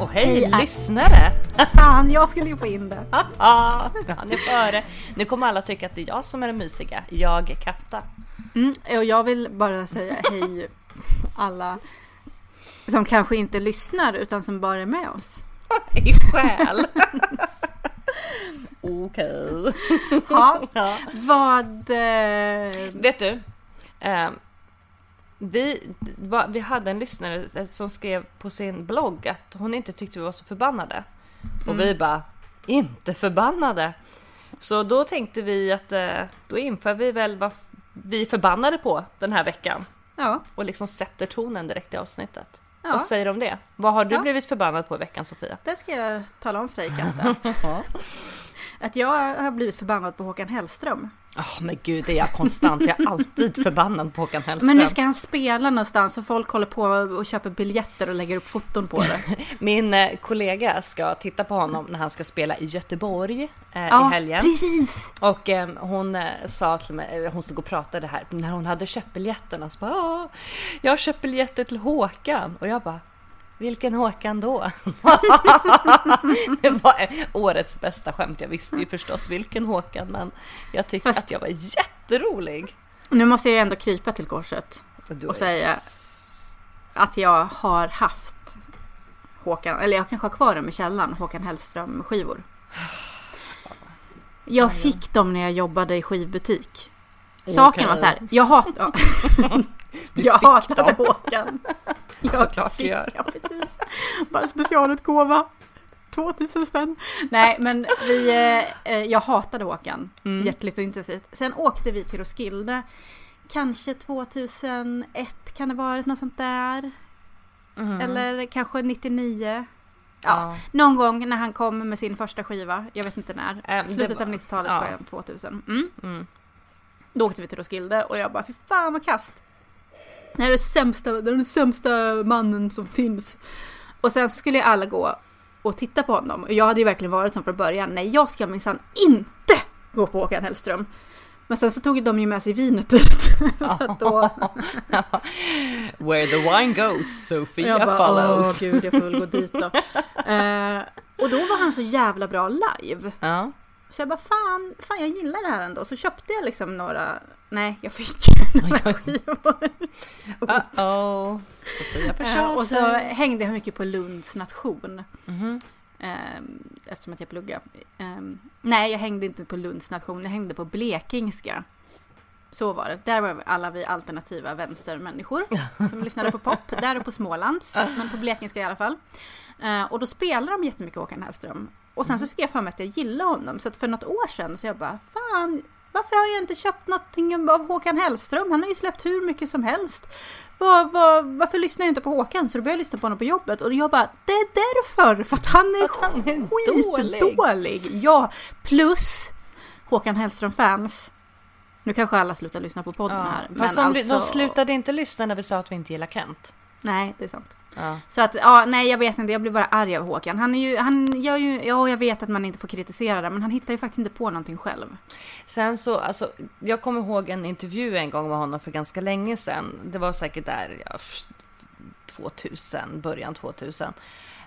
Och hej, Hej, Ä- lyssnare! Fan, jag skulle ju få in det. Hann jag före. Nu kommer alla tycka att det är jag som är den mysiga. Jag är Katta. Mm, och jag vill bara säga hej alla som kanske inte lyssnar utan som bara är med oss. I själ. Okej. Ha, Ja. vad... Eh, Vet du? Eh, vi, vi hade en lyssnare som skrev på sin blogg att hon inte tyckte vi var så förbannade. Och vi bara, inte förbannade. Så då tänkte vi att eh, då inför vi väl vad vi är förbannade på den här veckan. ja, och liksom sätter tonen direkt i avsnittet. Ja. Vad säger du om det? Vad har du Ja. blivit förbannad på i veckan Sofia? det ska jag tala om för dig Katta. Att jag har blivit förbannad på Håkan Hellström. Åh men gud, det är jag konstant. Jag är alltid förbannad på Håkan Hellström. Men nu ska han spela någonstans och folk håller på och köper biljetter och lägger upp foton på det. Min eh, kollega ska titta på honom när han ska spela i Göteborg eh, Ja, i helgen. precis! Och eh, hon sa till mig, hon stod och pratade här, när hon hade köpt biljetterna så bara, "Ah, jag har köpt biljetter till Håkan. Och jag bara, vilken Håkan då? det var årets bästa skämt. Jag visste ju förstås vilken Håkan, men jag tyckte Fast- att jag var jätterolig. Nu måste jag ändå krypa till korset. Och säga att jag har haft Håkan, eller jag kanske har kvar dem i källaren, Håkan Hellström skivor. Jag fick dem när jag jobbade i skivbutik. Saken var så här, jag hat, ja. jag hatade. Håkan. Jag Såklart du gör. Ja, precis. Bara specialutgåva. 2000 spänn. Nej, men vi, eh, eh, jag hatade Håkan Mm. hjärtligt och intensivt. Sen åkte vi till Roskilde. Kanske 2001 kan det vara, något sånt där. Mm. Eller kanske 99. Ja, Ja. någon gång när han kom med sin första skiva. Jag vet inte när. Det Slutet var- av 90-talet, ja. början på 2000. Mm. Mm. Då åkte vi till Roskilde och jag bara, fy fan vad kast. Det här är sämsta, det är den sämsta mannen som finns. Och sen skulle alla gå och titta på honom. Och jag hade ju verkligen varit som från början, nej jag ska minsann inte gå på Håkan Hellström. Men sen så tog de ju med sig vinet dit. så då, Where the wine goes, Sofia jag bara, åh follows. gud jag får väl gå dit då. Eh, och då var han så jävla bra live. Ja. Så jag bara, fan, fan jag gillar det här ändå. Så köpte jag liksom några, nej jag fick några skivor. Uh-oh. Eh, och så hängde jag mycket på Lunds nation. Mhm. ehm, eftersom att jag pluggade. Ehm, nej, jag hängde inte på Lunds nation. Jag hängde på blekingska. Så var det. Där var alla vi alternativa vänstermänniskor som lyssnade på pop. Där och på Smålands, men på blekingska i alla fall. Eh, och då spelade de jättemycket Håkan Hellström. Och sen så fick jag för mig att jag gillade honom. Så att för något år sedan så jag bara, fan, varför har jag inte köpt någonting av Håkan Hellström? Han har ju släppt hur mycket som helst. Var, var, varför lyssnar jag inte på Håkan? Så då började jag lyssna på honom på jobbet och jag bara, det är därför! För att han är, Att han är dålig. skitdålig! Ja, plus Håkan Hellström-fans. Nu kanske alla slutar lyssna på podden Ja. här. Fast men de, alltså, de slutade inte lyssna när vi sa att vi inte gillar Kent. Nej, det är sant. Ja. Så att, ja, nej jag vet inte, jag blir bara arg av Håkan. Han är ju, han gör ju, ja jag vet att man inte får kritisera det, men han hittar ju faktiskt inte på någonting själv. Sen så, alltså, jag kommer ihåg en intervju en gång med honom för ganska länge sedan. Det var säkert där ja, f- 2000, början 2000.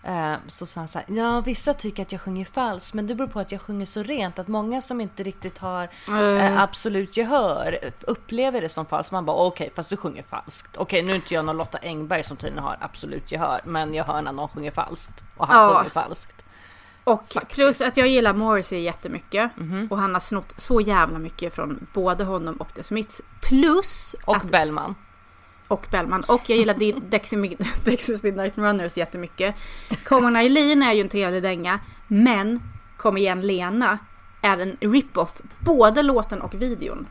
Eh, Så sa han så här, ja vissa tycker att jag sjunger falskt men det beror på att jag sjunger så rent att många som inte riktigt har eh, absolut gehör upplever det som falskt. Man bara okej fast du sjunger falskt. Okej nu är inte jag någon Lotta Engberg som tydligen har absolut gehör men jag hör när någon sjunger falskt och han Ja. sjunger falskt. Och Faktiskt. plus att jag gillar Morrissey jättemycket. Mhm. Och han har snott så jävla mycket från både honom och The Smiths. Plus Och att, Bellman. Och Bellman. Och jag gillar Dexys Mid- Dexys Midnight Runners jättemycket. Come on Eileen är ju en trevlig dänga. Men Kom igen Lena är en rip-off. Både låten och videon.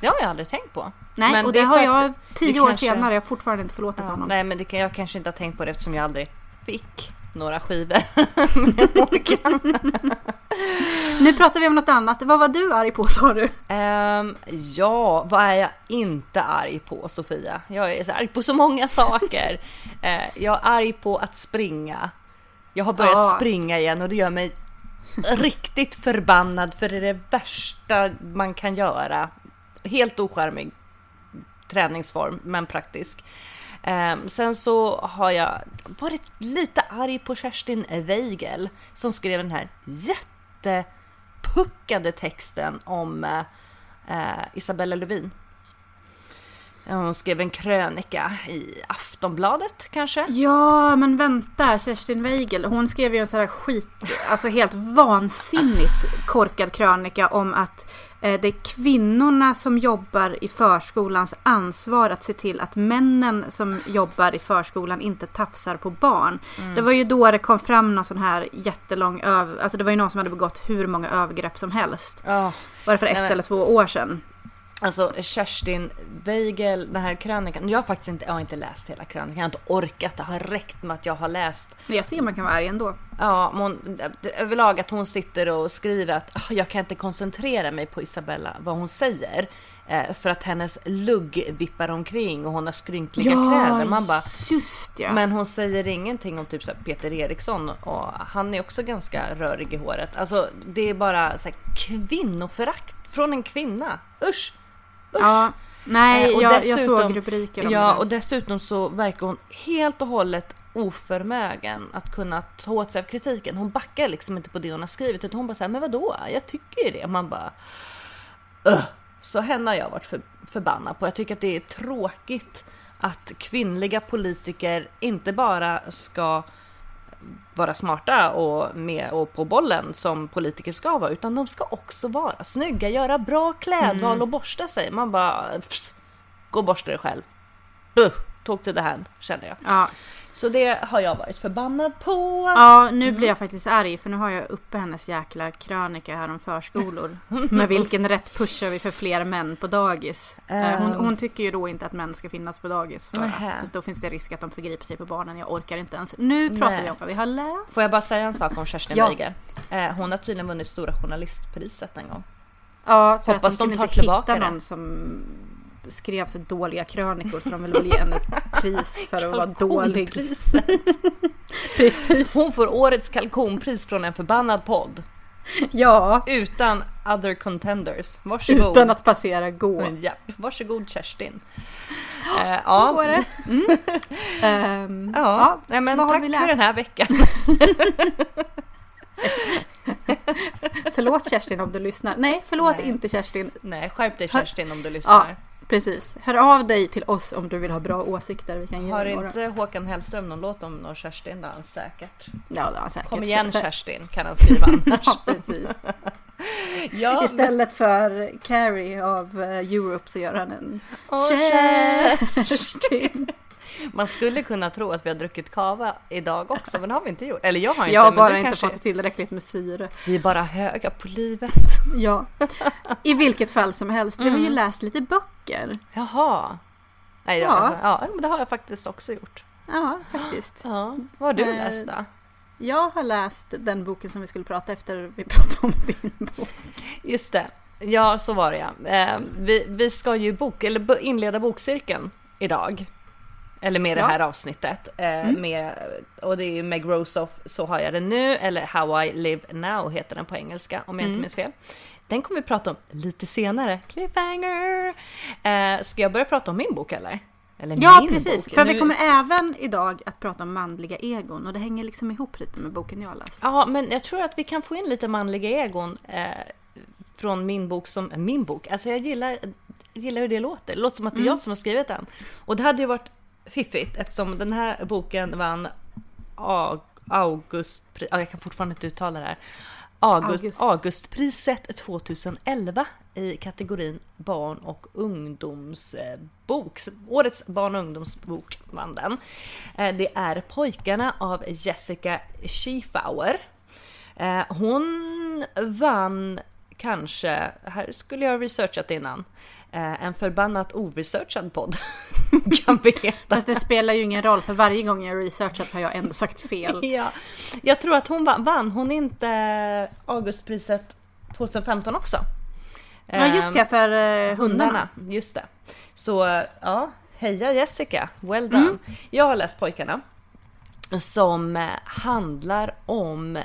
Det har jag aldrig tänkt på. Nej, Men och det det, har jag tio år kanske- senare. Jag har fortfarande inte förlåtit Ja, honom. nej, men det kan jag kanske inte ha tänkt på det eftersom jag aldrig fick några skivor med Håkan. Nu pratar vi om något annat. Vad var du arg på sa du? Ehm, ja, vad är jag inte arg på Sofia? Jag är så arg på så många saker. Eh, jag är arg på att springa. Jag har börjat Ja. springa igen och det gör mig riktigt förbannad för det är det värsta man kan göra. Helt ocharmig träningsform, men praktisk. Ehm, sen så har jag varit lite arg på Kerstin Weigel som skrev den här jättepuckade texten om eh, eh, Isabella Lövin. Eh, hon skrev en krönika i Aftonbladet kanske? Ja, men vänta, Kerstin Weigel, hon skrev ju en sån här skit, alltså helt vansinnigt korkad krönika om att eh, det är kvinnorna som jobbar i förskolans ansvar att se till att männen som jobbar i förskolan inte tafsar på barn. Det var ju då det kom fram någon sån här jättelång öv... Alltså det var ju någon som hade begått hur många övergrepp som helst. Var det för ett Nej, eller två år sedan? Alltså Kerstin Weigel, den här krönikan. Jag har faktiskt inte, jag har inte läst hela krönikan, jag har inte orkat. Det har räckt med att jag har läst Jag ser man kan vara arg ändå. Ja, men hon, överlag att hon sitter och skriver att "Ah, jag kan inte koncentrera mig på Isabella, vad hon säger. Eh, för att hennes lugg vippar omkring och hon har skrynkliga kläder. Man bara, just ja. men hon säger ingenting om typ så Peter Eriksson och han är också ganska rörig i håret. Alltså det är bara så här kvinnoförakt från en kvinna. Usch! Ja, nej, Eh, och jag, jag dessutom- såg rubriker om Ja, det. och dessutom så verkar hon helt och hållet oförmögen att kunna ta åt sig av kritiken. Hon backar liksom inte på det hon har skrivit utan hon bara säger men vadå, jag tycker ju det. Man bara Ugh. Så henne har jag varit för, förbannad på. Jag tycker att det är tråkigt att kvinnliga politiker inte bara ska vara smarta och med och på bollen som politiker ska vara, utan de ska också vara snygga, göra bra klädval Mm. och borsta sig. Man bara, pss, gå och borsta dig själv. Buh, talk to the hand, känner jag. Ja. Så det har jag varit förbannad på. ja, nu blir jag faktiskt arg för nu har jag uppe hennes jäkla krönika här om förskolor. Med vilken rätt pushar vi för fler män på dagis? Eh, Hon, Ehm. hon tycker ju då inte att män ska finnas på dagis. För att då finns det risk att de förgriper sig på barnen. Jag orkar inte ens. Nu pratar Nej. vi om vad vi har läst. Får jag bara säga en sak om Kerstin Ja. Weige? Eh, hon har tydligen vunnit Stora Journalistpriset en gång. Ja, för Hoppas att de de tar inte tillbaka hitta det. någon som skrev så dåliga krönikor så de ville väl ge henne ett pris för att vara dålig. Precis. Hon får årets kalkonpris från en förbannad podd. Ja, Utan other contenders. Varsågod. utan att passera gå. Mm, Japp, varsågod Kerstin. Eh, Så ja, går det. Mm. Ehm, ja. Nej, men tack vi för den här veckan. Förlåt Kerstin om du lyssnar. Nej, förlåt Nej. inte Kerstin. Nej, skärp dig Kerstin om du lyssnar. Precis. Hör av dig till oss om du vill ha bra åsikter. Vi kan Har inte Håkan Hellström någon låt om någon Kerstin? Han säkert. Ja, han säkert. Kom igen Kerstin kan han skriva annars. Ja, precis. ja, Istället för Carrie av eh, Europe så gör han en Åh, Kerstin. Man skulle kunna tro att vi har druckit kava idag också, men det har vi inte gjort. Eller jag har inte. Jag har men bara inte kanske- fått tillräckligt med syre. Vi är bara höga på livet. Ja. I vilket fall som helst. Vi har ju Mm. läst lite böcker. Jaha. Nej, Ja. ja. ja, men det har jag faktiskt också gjort. Ja, faktiskt. Ja. Vad har du Eh, läst då? Jag har läst den boken som vi skulle prata efter vi pratade om din bok. Just det. Ja, så var det ja. Eh, vi, vi ska ju bok, eller inleda bokcirkeln idag. Eller med Ja. det här avsnittet. Eh, Mm. med, och det är ju Meg Rosoff, Så har jag det nu, eller How I live now heter den på engelska om jag Mm. inte minns fel. Den kommer vi prata om lite senare. Cliffhanger! Eh, ska jag börja prata om min bok eller? eller Ja, min precis. Bok? För Nu- vi kommer även idag att prata om manliga egon och det hänger liksom ihop lite med boken jag läst. Ja, men jag tror att vi kan få in lite manliga egon eh, från min bok som min bok. Alltså jag gillar, gillar hur det låter. Det låter som att det är Mm. jag som har skrivit den. Och det hade ju varit fiffigt eftersom den här boken vann Au- August... Ja, jag kan fortfarande inte uttala det här. August, August. Augustpriset 2011 i kategorin barn och ungdomsbok. Årets barn och ungdomsbok vann den. Eh, Det är Pojkarna av Jessica Schiefauer. Eh, Hon vann kanske, här skulle jag ha researchat innan, en förbannat oresearchad podd kan vi heta. Fast det spelar ju ingen roll för varje gång jag researchat har jag ändå sagt fel. ja. Jag tror att hon vann, vann hon inte Augustpriset 2015 också? Ja just det, för eh, hundarna. hundarna. Just det. Så ja, heja Jessica, well done. Mm. Jag har läst Pojkarna som eh, handlar om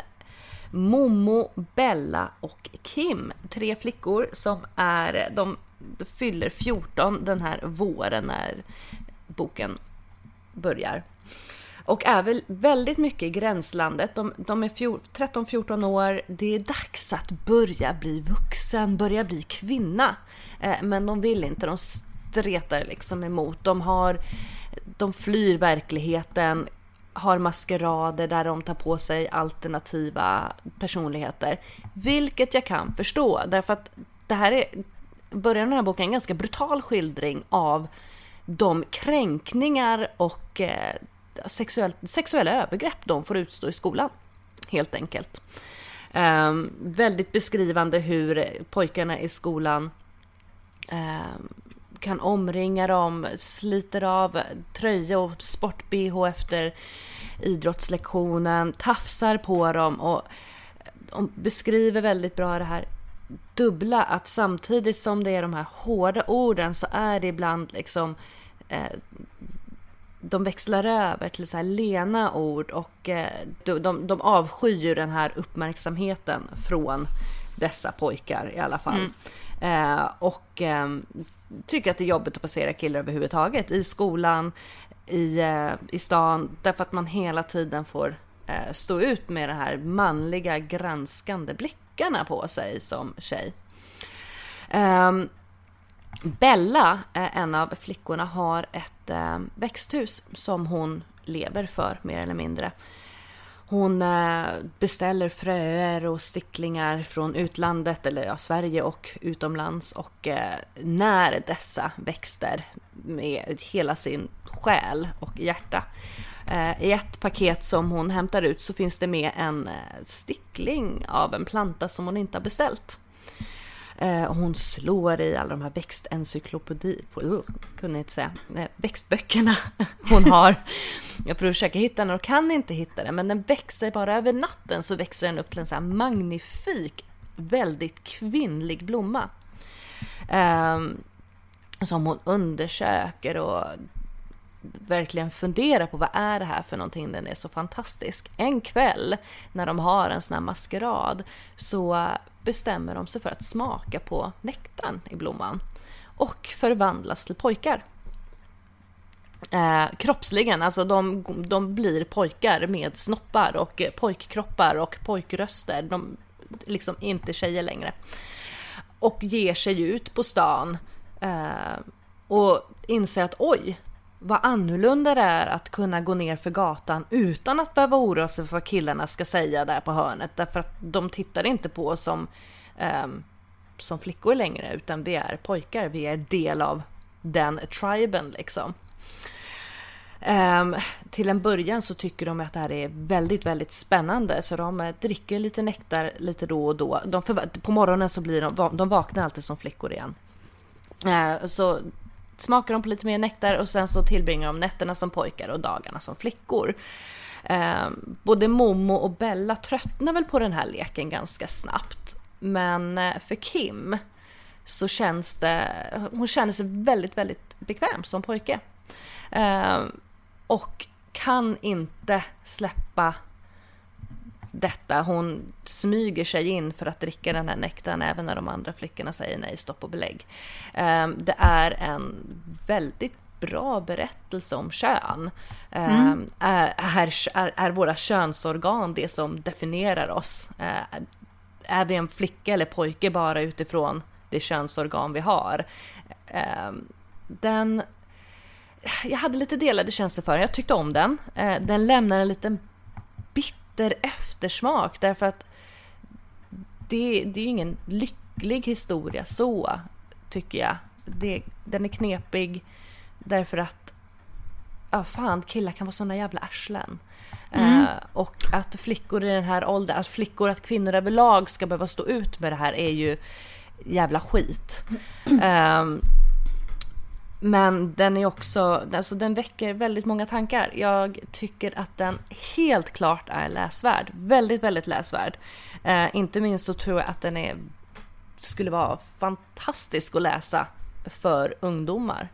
Momo, Bella och Kim. Tre flickor som är, de fyller 14 den här våren när boken börjar. Och är väl väldigt mycket i gränslandet. De, de är 13-14 år. Det är dags att börja bli vuxen, börja bli kvinna. Eh, men de vill inte, de stretar liksom emot. De har, de flyr verkligheten, har maskerader där de tar på sig alternativa personligheter. Vilket jag kan förstå, därför att det här är, början av den här boken en ganska brutal skildring av de kränkningar och eh, sexuell, sexuella övergrepp de får utstå i skolan. Helt enkelt. Ehm, väldigt beskrivande hur pojkarna i skolan ehm, kan omringa dem, sliter av tröja och sport-bh efter idrottslektionen, tafsar på dem och eh, de beskriver väldigt bra det här dubbla, att samtidigt som det är de här hårda orden så är det ibland liksom eh, de växlar över till så här lena ord och eh, de, de, de avskyr den här uppmärksamheten från dessa pojkar i alla fall. Eh, och eh, tycker att det är jobbigt att passera killar överhuvudtaget i skolan, i, eh, i stan, därför att man hela tiden får eh, stå ut med de här manliga granskande blickarna på sig som tjej. Um, Bella, eh, en av flickorna, har ett eh, växthus som hon lever för mer eller mindre. Hon eh, beställer fröer och sticklingar från utlandet, eller ja, Sverige och utomlands och eh, när dessa växter med hela sin själ och hjärta. Eh, I ett paket som hon hämtar ut så finns det med en eh, stickling av en planta som hon inte har beställt. Eh, hon slår i alla de här växtencyklopedi, uh, kunde inte säga, växtböckerna hon har. Jag försöker hitta den och kan inte hitta den, men den växer bara över natten så växer den upp till en så här magnifik, väldigt kvinnlig blomma. Um, som hon undersöker och verkligen fundera på vad är det här för någonting, den är så fantastisk. En kväll när de har en sån här maskerad så bestämmer de sig för att smaka på nektarn i blomman och förvandlas till pojkar. Eh, kroppsligen, alltså de, de blir pojkar med snoppar och pojkkroppar och pojkröster. De liksom inte tjejer längre. Och ger sig ut på stan eh, och inser att oj, vad annorlunda det är att kunna gå ner för gatan utan att behöva oroa sig för vad killarna ska säga där på hörnet. Därför att de tittar inte på oss som, ehm, som flickor längre, utan vi är pojkar. Vi är del av den triben liksom. Um, till en början så tycker de att det här är väldigt, väldigt spännande så de eh, dricker lite nektar lite då och då. De på morgonen så blir de, de vaknar alltid som flickor igen. Uh, så smakar de på lite mer nektar och sen så tillbringar de nätterna som pojkar och dagarna som flickor. Eh, både Momo och Bella tröttnar väl på den här leken ganska snabbt. Men eh, för Kim så känns det, hon känner sig väldigt, väldigt bekväm som pojke. Eh, och kan inte släppa detta. Hon smyger sig in för att dricka den här nektarn även när de andra flickorna säger nej, stopp och belägg. Eh, Det är en väldigt bra berättelse om kön. Eh, Är, är, är, är våra könsorgan det som definierar oss? Eh, Är vi en flicka eller pojke bara utifrån det könsorgan vi har? Den jag hade lite delade känslor för den. Jag tyckte om den. Den lämnar en liten bitter eftersmak därför att det, det är ju ingen lycklig historia så, tycker jag. Det, den är knepig därför att, ja fan, killar kan vara såna jävla arslen. Eh, och att flickor i den här åldern, att flickor, att kvinnor överlag ska behöva stå ut med det här är ju jävla skit. Ehm, men den är också, alltså den väcker väldigt många tankar. Jag tycker att den helt klart är läsvärd. Väldigt, väldigt läsvärd. Eh, inte minst så tror jag att den är, skulle vara fantastisk att läsa för ungdomar.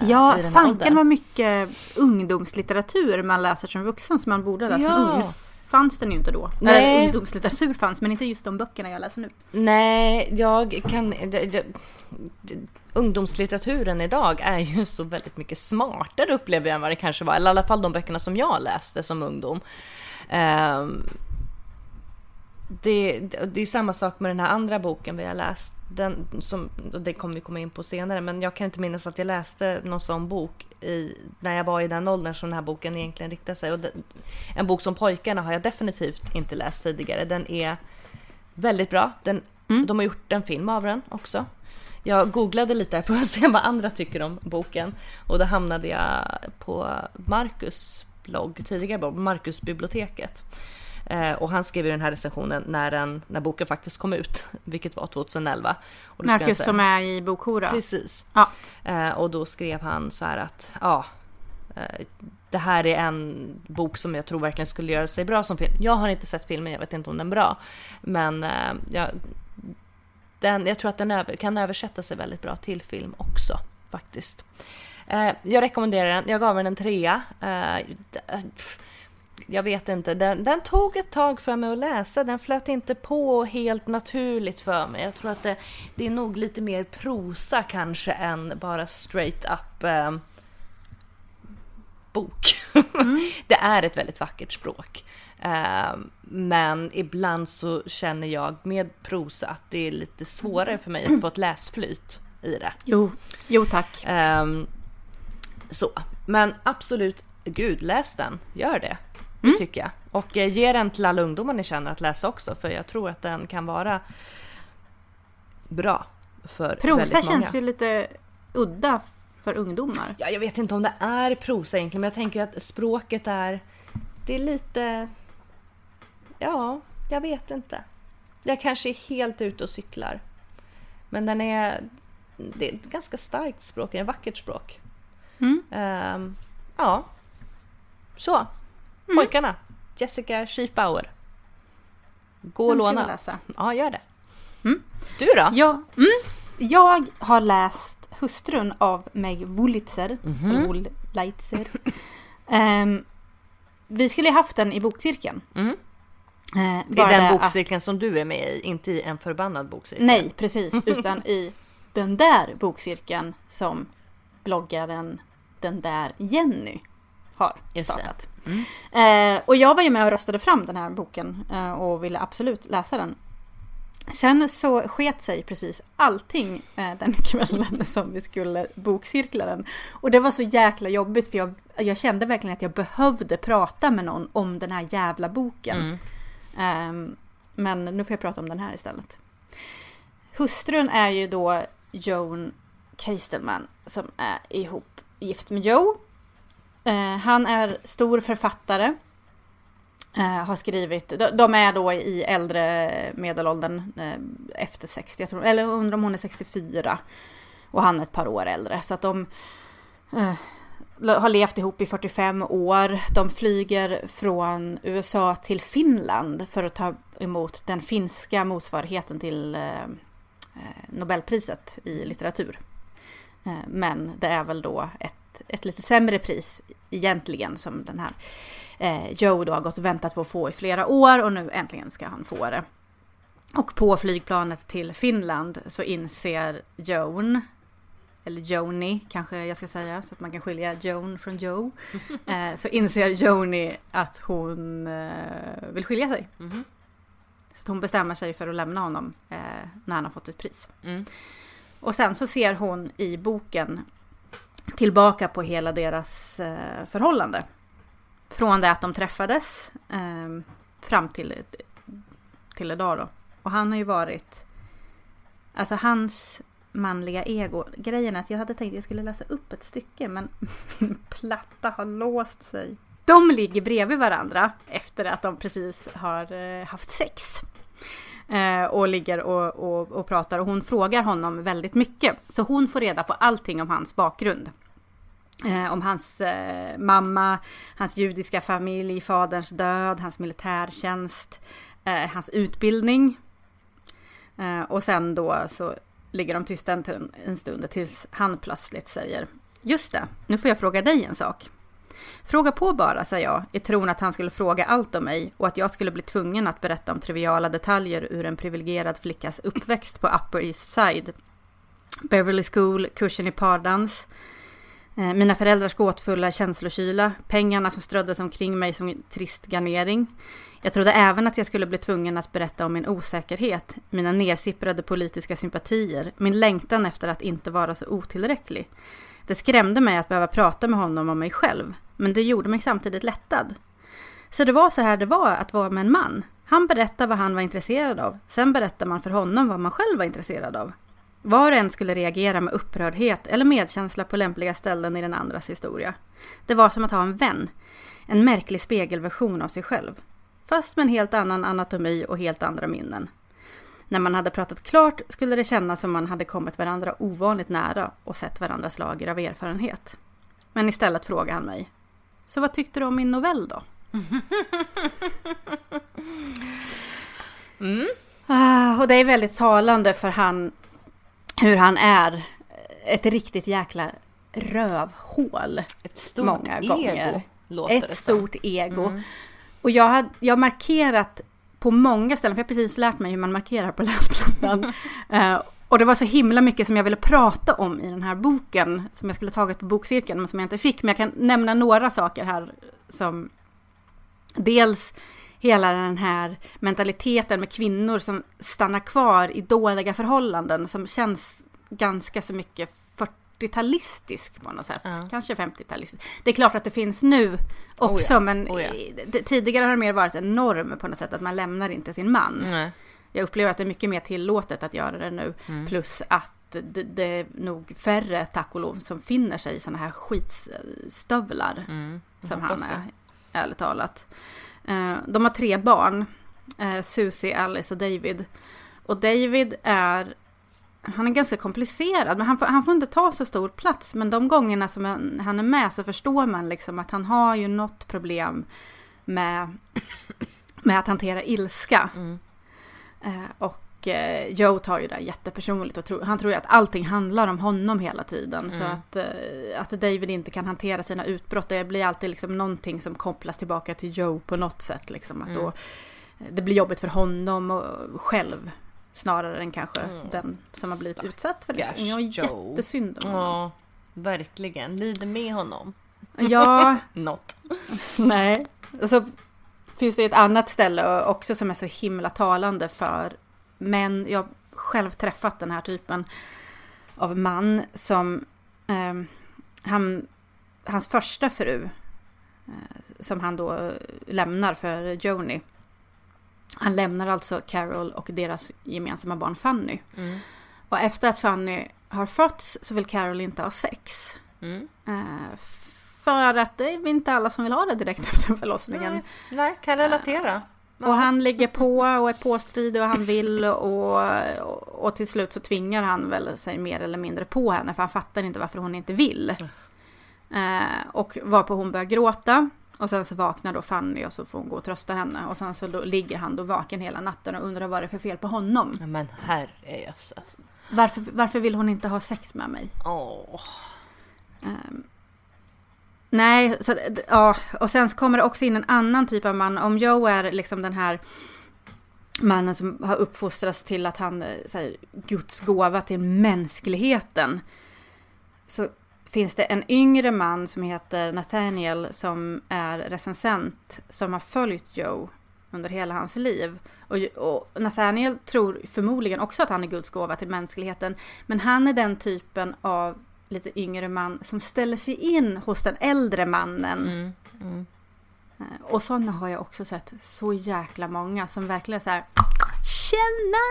eh, Ja, fanken åldern. var mycket ungdomslitteratur man läser som vuxen som man borde läsa som Ja. ung. Fanns den ju inte då. Nej. Eller ungdomslitteratur fanns, men inte just de böckerna jag läser nu. Nej, jag kan... Det, det, ungdomslitteraturen idag är ju så väldigt mycket smartare upplever jag än vad det kanske var. Eller i alla fall de böckerna som jag läste som ungdom. Ehm, det, det det är samma sak med den här andra boken vi har läst. Den, som, det kommer vi komma in på senare, men jag kan inte minnas att jag läste någon sån bok i, när jag var i den åldern som den här boken egentligen riktar sig. Och den, en bok som Pojkarna har jag definitivt inte läst tidigare. Den är väldigt bra. Den, De har gjort en film av den också. Jag googlade lite för att se vad andra tycker om boken och då hamnade jag på Marcus blogg, tidigare blogg, Marcus biblioteket. Eh, och han skrev ju den här recensionen när, den, när boken faktiskt kom ut, vilket var 2011. Och då Marcus som är i Bokhora. Precis. Ja. Eh, och då skrev han så här att ja, eh, det här är en bok som jag tror verkligen skulle göra sig bra som film. Jag har inte sett filmen, jag vet inte om den är bra. Men eh, jag, den, jag tror att den över, kan översätta sig väldigt bra till film också faktiskt. Eh, jag rekommenderar den, jag gav den en trea. Eh, jag vet inte, den, den tog ett tag för mig att läsa. Den flöt inte på helt naturligt för mig. Jag tror att det, det är nog lite mer prosa kanske än bara straight up eh, bok. det är ett väldigt vackert språk. Eh, men ibland så känner jag med prosa att det är lite svårare för mig att få ett läsflyt i det. Jo, jo tack. Ehm, så, men absolut, gud läs den, gör det. Det tycker jag. Och eh, ge den till alla ungdomar ni känner att läsa också, för jag tror att den kan vara bra för Prosa väldigt många. känns ju lite udda för ungdomar. Ja, jag vet inte om det är prosa egentligen, men jag tänker att språket är... Det är lite... Ja, jag vet inte. Jag kanske är helt ute och cyklar. Men den är... Det är ett ganska starkt språk, det är ett vackert språk. Mm. Ehm, ja. Så. Pojkarna. Jessica Schiefauer. Gå och låna. läsa. Ja, gör det. Mm. Du då? Ja, mm, jag har läst Hustrun av Meg Wolitzer. Eller Wolitzer. Ehm, vi skulle ju haft den i bokcirkeln. Mm. Eh, I den det att- bokcirkeln som du är med i, inte i en förbannad bokcirkel. Nej, precis. Utan i den där bokcirkeln som bloggaren den där Jenny har Just det. Eh, och jag var ju med och röstade fram den här boken eh, och ville absolut läsa den. Sen så sket sig precis allting eh, den kvällen som vi skulle bokcirkla den. Och det var så jäkla jobbigt för jag, jag kände verkligen att jag behövde prata med någon om den här jävla boken. Mm. Ehm, men nu får jag prata om den här istället. Hustrun är ju då Joan Kastelman som är ihop gift med Joe. Eh, han är stor författare. Eh, har skrivit, de, är då i äldre medelåldern eh, efter 60, jag tror, eller undrar om hon är 64. Och han är ett par år äldre. Så att de har levt ihop i 45 år. De flyger från USA till Finland för att ta emot den finska motsvarigheten till Nobelpriset i litteratur. Men det är väl då ett, ett lite sämre pris egentligen som den här eh, Joe då har gått och väntat på att få i flera år och nu äntligen ska han få det. Och på flygplanet till Finland så inser Joan, eller Joni kanske jag ska säga så att man kan skilja Joan från Joe. Eh, så inser Joni att hon eh, vill skilja sig. Mhm. Så att hon bestämmer sig för att lämna honom eh, när han har fått ett pris. Mm. Och sen så ser hon i boken tillbaka på hela deras eh, förhållande. Från det att de träffades eh, fram till, till idag då. Och han har ju varit... Alltså hans manliga ego. Grejen är att jag hade tänkt att jag skulle läsa upp ett stycke men min platta har låst sig. De ligger bredvid varandra efter att de precis har eh, haft sex. Eh, och ligger och, och, och pratar och hon frågar honom väldigt mycket. Så hon får reda på allting om hans bakgrund. Eh, om hans eh, mamma, hans judiska familj, faderns död, hans militärtjänst, eh, hans utbildning. Eh, och sen då så ligger de tysta en, en stund tills han plötsligt säger Just det, nu får jag fråga dig en sak. Fråga på bara, sa jag, i tron att han skulle fråga allt om mig och att jag skulle bli tvungen att berätta om triviala detaljer ur en privilegierad flickas uppväxt på Upper East Side. Beverly School, kursen i pardans, eh, mina föräldrars gåtfulla känslokyla, pengarna som ströddes omkring mig som trist garnering. Jag trodde även att jag skulle bli tvungen att berätta om min osäkerhet, mina nersipprade politiska sympatier, min längtan efter att inte vara så otillräcklig. Det skrämde mig att behöva prata med honom om mig själv, men det gjorde mig samtidigt lättad. Så det var så här det var att vara med en man. Han berättade vad han var intresserad av, sen berättade man för honom vad man själv var intresserad av. Var och en skulle reagera med upprördhet eller medkänsla på lämpliga ställen i den andras historia. Det var som att ha en vän, en märklig spegelversion av sig själv. Fast med en helt annan anatomi och helt andra minnen. När man hade pratat klart skulle det kännas som man hade kommit varandra ovanligt nära och sett varandras lager av erfarenhet. Men istället frågade han mig. Så vad tyckte du om min novell då? Mm. Ah, och det är väldigt talande för han hur han är ett riktigt jäkla rövhål. Ett stort många ego. Gånger. Ett stort ego. Mm. Och jag har, jag har markerat på många ställen, för jag har precis lärt mig hur man markerar på läsplattan. uh, och det var så himla mycket som jag ville prata om i den här boken, som jag skulle tagit på bokcirkeln, men som jag inte fick. Men jag kan nämna några saker här som dels hela den här mentaliteten med kvinnor som stannar kvar i dåliga förhållanden som känns ganska så mycket 40-talistisk på något sätt. Ja. Kanske 50-talistisk. Det är klart att det finns nu också, oh ja. men oh ja. tidigare har det mer varit en norm på något sätt att man lämnar inte sin man. Nej. Jag upplever att det är mycket mer tillåtet att göra det nu. Mm. Plus att det, det, är nog färre, tack och lov, som finner sig i sådana här skitstövlar. Mm. Som han är, ärligt talat. Eh, de har tre barn. Eh, Susie, Alice och David. Och David är han är ganska komplicerad, men han får, han får inte ta så stor plats. Men de gångerna som han är med så förstår man liksom att han har ju något problem med, med att hantera ilska. Mm. Eh, och eh, Joe tar ju det jättepersonligt och tro, han tror ju att allting handlar om honom hela tiden. Mm. Så att, eh, att David inte kan hantera sina utbrott, det blir alltid liksom någonting som kopplas tillbaka till Joe på något sätt. Liksom, att mm. då, det blir jobbigt för honom och själv Snarare än kanske mm. den som har blivit utsatt för det. Jag har jättesynd om honom. Ja, verkligen. Lider med honom. Ja. Något. Nej. Och så finns det ett annat ställe också som är så himla talande för män. Jag har själv träffat den här typen av man som eh, han, hans första fru eh, som han då lämnar för Joni han lämnar alltså Carol och deras gemensamma barn Fanny. Mm. Och efter att Fanny har fötts så vill Carol inte ha sex. Mm. Uh, för att det är inte alla som vill ha det direkt efter förlossningen. Nej, nej kan relatera. Uh, och han ligger på och är påstridig och han vill och, och, till slut så tvingar han väl sig mer eller mindre på henne för han fattar inte varför hon inte vill. Uh, och varpå hon börjar gråta. Och sen så vaknar då Fanny och så får hon gå och trösta henne. Och sen så ligger han då vaken hela natten och undrar vad det är för fel på honom. Ja, men herrejösses. Varför, varför vill hon inte ha sex med mig? Åh. Um, nej, så, ja. Och sen så kommer det också in en annan typ av man. Om Joe är liksom den här mannen som har uppfostrats till att han eh, är Guds gåva till mänskligheten. Så finns det en yngre man som heter Nathaniel som är recensent som har följt Joe under hela hans liv. Och, och, Nathaniel tror förmodligen också att han är Guds gåva till mänskligheten. Men han är den typen av lite yngre man som ställer sig in hos den äldre mannen. Mm, mm. Eh, och sådana har jag också sett så jäkla många som verkligen så här Tjena!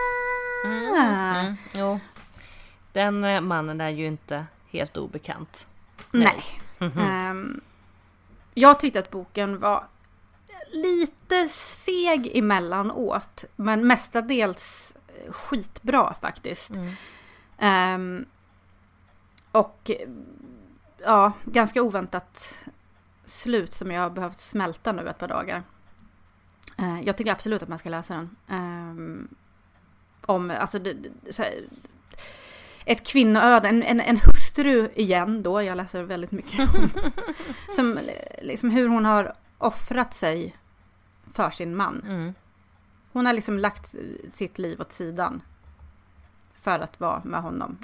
Mm, mm jo. Den eh, mannen är ju inte helt obekant. Nej. Mm -hmm. um, jag tyckte att boken var lite seg emellanåt. Men mestadels skitbra faktiskt. Ehm, och ja, ganska oväntat slut som jag har behövt smälta nu ett par dagar. Eh, jag tycker absolut att man ska läsa den. Ehm, om, alltså, ett kvinnoöde, en, en, en hustru igen då, jag läser väldigt mycket om, som, liksom hur hon har offrat sig för sin man. Mm. Hon har liksom lagt sitt liv åt sidan för att vara med honom.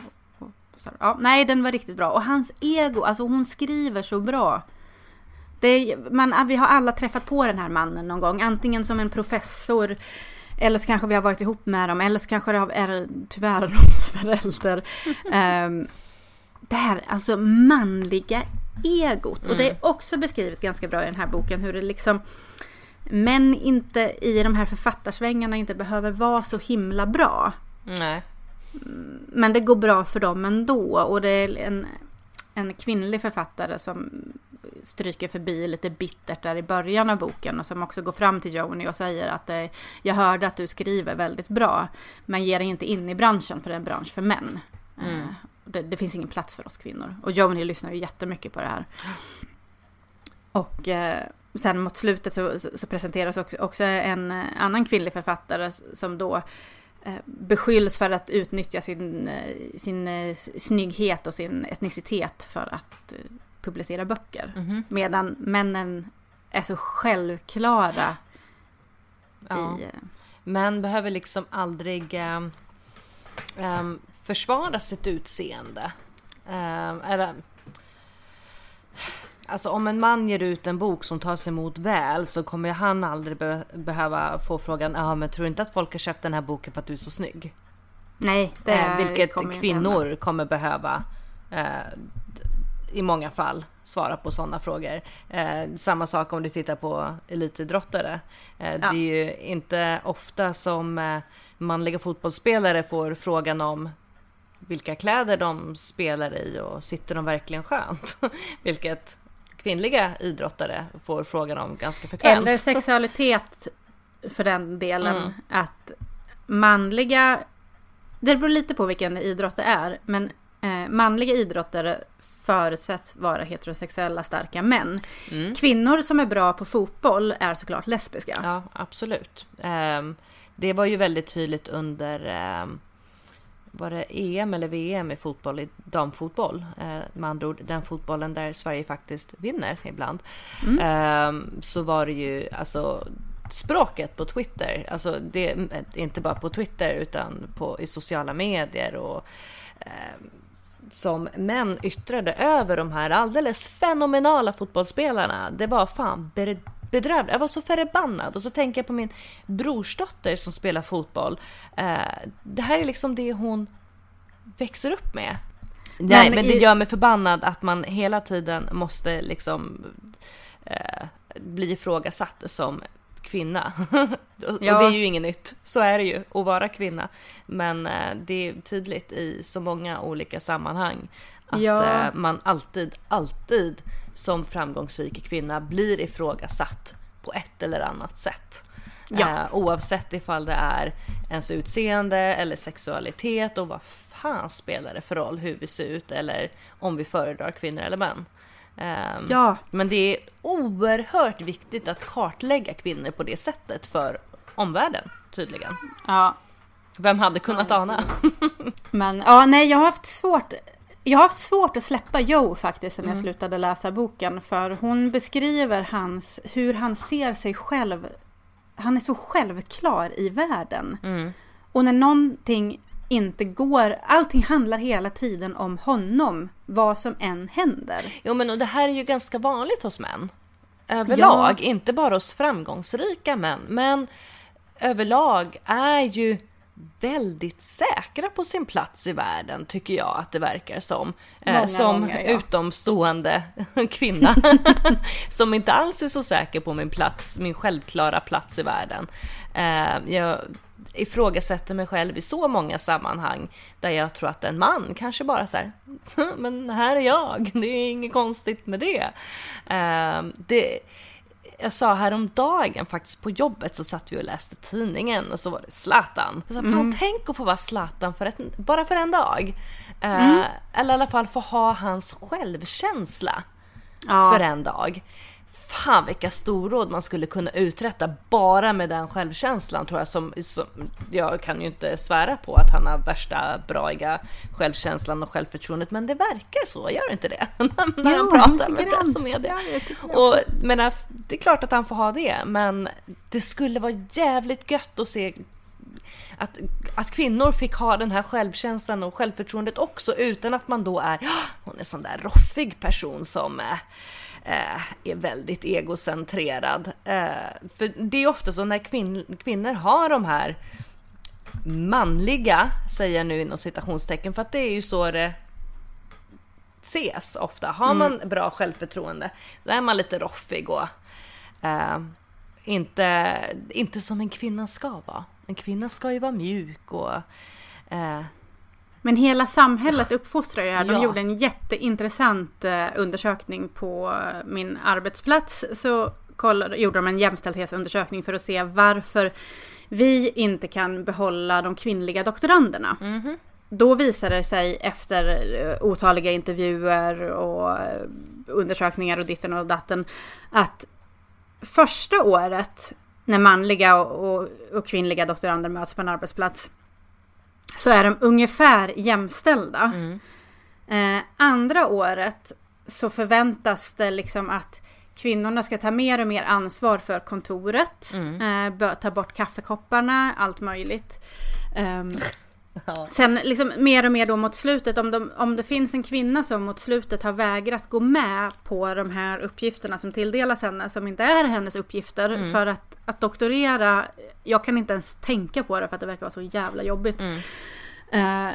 Så- Ja, nej, den var riktigt bra. Och hans ego, alltså hon skriver så bra. Det är, man, vi har alla träffat på den här mannen någon gång, antingen som en professor eller så kanske vi har varit ihop med dem, eller så kanske det är tyvärr någons förälder. um, det här alltså manliga egot. Och det är också beskrivet ganska bra i den här boken hur det liksom män inte i de här författarsvängarna inte behöver vara så himla bra. Nej. Men det går bra för dem ändå. Och det är en, en kvinnlig författare som stryker förbi lite bittert där i början av boken och som också går fram till Joni och säger att eh, jag hörde att du skriver väldigt bra men ge dig inte in i branschen för det är en bransch för män. Eh, det, det finns ingen plats för oss kvinnor. Och Joni lyssnar ju jättemycket på det här. Och eh, sen mot slutet så, så, presenteras också, också en annan kvinnlig författare som då beskylls för att utnyttja sin, eh, sin eh, snygghet och sin etnicitet för att eh, publicera böcker. Mhm. Medan männen är så självklara Ja. i... eh, Män behöver liksom aldrig ehm, försvara sitt utseende. Um, alltså om en man ger ut en bok som tas emot väl så kommer han aldrig be- behöva få frågan ja men tror inte att folk har köpt den här boken för att du är så snygg? Nej, det Eh, vilket kommer kvinnor kommer behöva eh, i många fall svara på sådana frågor. Eh, samma sak om du tittar på elitidrottare. Eh, Det Ja. är ju inte ofta som eh, manliga fotbollsspelare får frågan om vilka kläder de spelar i och sitter de verkligen skönt? Vilket kvinnliga idrottare får frågan om ganska frekvent. Eller sexualitet för den delen. Mm. Att manliga... Det beror lite på vilken idrott det är. Men eh, manliga idrottare förutsätts vara heterosexuella starka män. Mm. Kvinnor som är bra på fotboll är såklart lesbiska. Ja, absolut. Ehm, det var ju väldigt tydligt under ehm, var det EM eller VM i fotboll, i damfotboll. Eh, med andra ord den fotbollen där Sverige faktiskt vinner ibland. Mm. Ehm, så var det ju alltså språket på Twitter, alltså det inte bara på Twitter utan på, i sociala medier och ehm, som män yttrade över de här alldeles fenomenala fotbollsspelarna. Det var fan bedrövligt. Jag var så förbannad och så tänker jag på min brorsdotter som spelar fotboll. Eh, det här är liksom det hon växer upp med. Nej, Men men det i- gör mig förbannad att man hela tiden måste liksom eh, bli ifrågasatt som kvinna. och, Ja. det är ju inget nytt. Så är det ju att vara kvinna. Men eh, det är tydligt i så många olika sammanhang att Ja. eh, man alltid, alltid som framgångsrik kvinna blir ifrågasatt på ett eller annat sätt. Ja. Eh, oavsett ifall det är ens utseende eller sexualitet och vad fan spelar det för roll hur vi ser ut eller om vi föredrar kvinnor eller män. Ehm, Ja, Men det är oerhört viktigt att kartlägga kvinnor på det sättet för omvärlden tydligen. ja. Vem hade kunnat ana? Men ja, nej, jag har haft svårt. Jag har haft svårt att släppa Joe faktiskt sen jag slutade läsa boken. För hon beskriver hans, hur han ser sig själv. Han är så självklar i världen. Mm. Och när någonting inte går, allting handlar hela tiden om honom. Vad som än händer. Jo men och det här är ju ganska vanligt hos män. Överlag, Ja. inte bara hos framgångsrika män. Men överlag är ju väldigt säkra på sin plats i världen tycker jag att det verkar som. Eh, Många som gånger, ja. utomstående kvinna. som inte alls är så säker på min plats, min självklara plats i världen. Eh, jag ifrågasätter mig själv i så många sammanhang där jag tror att en man kanske bara så här, men här är jag, det är inget konstigt med det. Eh, det jag sa häromdagen faktiskt på jobbet så satt vi och läste tidningen och så var det Zlatan. Jag sa, fan Mm. tänk att få vara Zlatan för ett, bara för en dag. Eh, Eller i alla fall få ha hans självkänsla Ja. för en dag. Fan vilka storråd man skulle kunna uträtta bara med den självkänslan tror jag. Som, som, jag kan ju inte svära på att han har värsta braiga självkänslan och självförtroendet men det verkar så, gör inte det? När han Jo, pratar lite med press och media. Ja, Och menar, det är klart att han får ha det men det skulle vara jävligt gött att se att, att kvinnor fick ha den här självkänslan och självförtroendet också utan att man då är, "Ah, hon är en sån där roffig person som eh, är väldigt egocentrerad. Eh, för det är ofta så när kvinn, kvinnor har de här manliga, säger jag nu inom citationstecken, för att det är ju så det ses ofta. Har man bra självförtroende, då är man lite roffig och eh, inte, inte som en kvinna ska vara. En kvinna ska ju vara mjuk och eh, Men hela samhället uppfostrar ju här. De Ja. gjorde en jätteintressant eh, undersökning på eh, min arbetsplats. Så kollade, gjorde de en jämställdhetsundersökning för att se varför vi inte kan behålla de kvinnliga doktoranderna. Då visade det sig efter eh, otaliga intervjuer och undersökningar och ditten och datten att första året när manliga och, och, och kvinnliga doktorander möts på en arbetsplats så är de ungefär jämställda. Eh, andra året så förväntas det liksom att kvinnorna ska ta mer och mer ansvar för kontoret, eh, bö- ta bort kaffekopparna, allt möjligt. Ehm, Sen liksom mer och mer då mot slutet, om, de, om det finns en kvinna som mot slutet har vägrat gå med på de här uppgifterna som tilldelas henne, som inte är hennes uppgifter, för att, att doktorera, jag kan inte ens tänka på det för att det verkar vara så jävla jobbigt. Eh,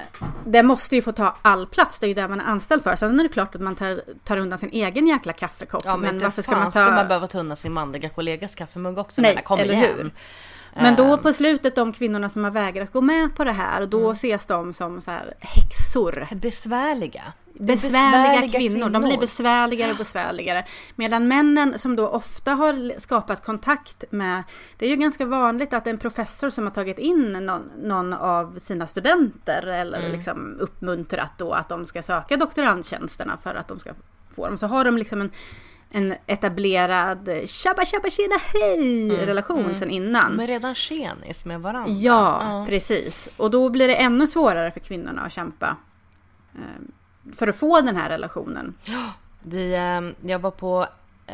det måste ju få ta all plats, det är ju det man är anställd för. Sen är det klart att man tar, tar undan sin egen jäkla kaffekopp. ja, men, men varför ska man ta... ska man behöva ta undan sin manliga kollegas kaffemugg också? Nej, Men kom eller igen. hur? Men då Ehm. på slutet, de kvinnorna som har vägrat gå med på det här, då ses de som så här häxor. Besvärliga. Är Besvärliga, kvinnor. de blir besvärligare och besvärligare. Medan männen som då ofta har skapat kontakt med, det är ju ganska vanligt att en professor som har tagit in någon, någon av sina studenter eller liksom uppmuntrat då att de ska söka doktorandtjänsterna för att de ska få dem, så har de liksom en en etablerad tjabba tjabba tjena hej relation sen innan. Men redan tjenis med varandra. Ja, precis. Och då blir det ännu svårare för kvinnorna att kämpa eh, för att få den här relationen. Vi, ehm, jag var på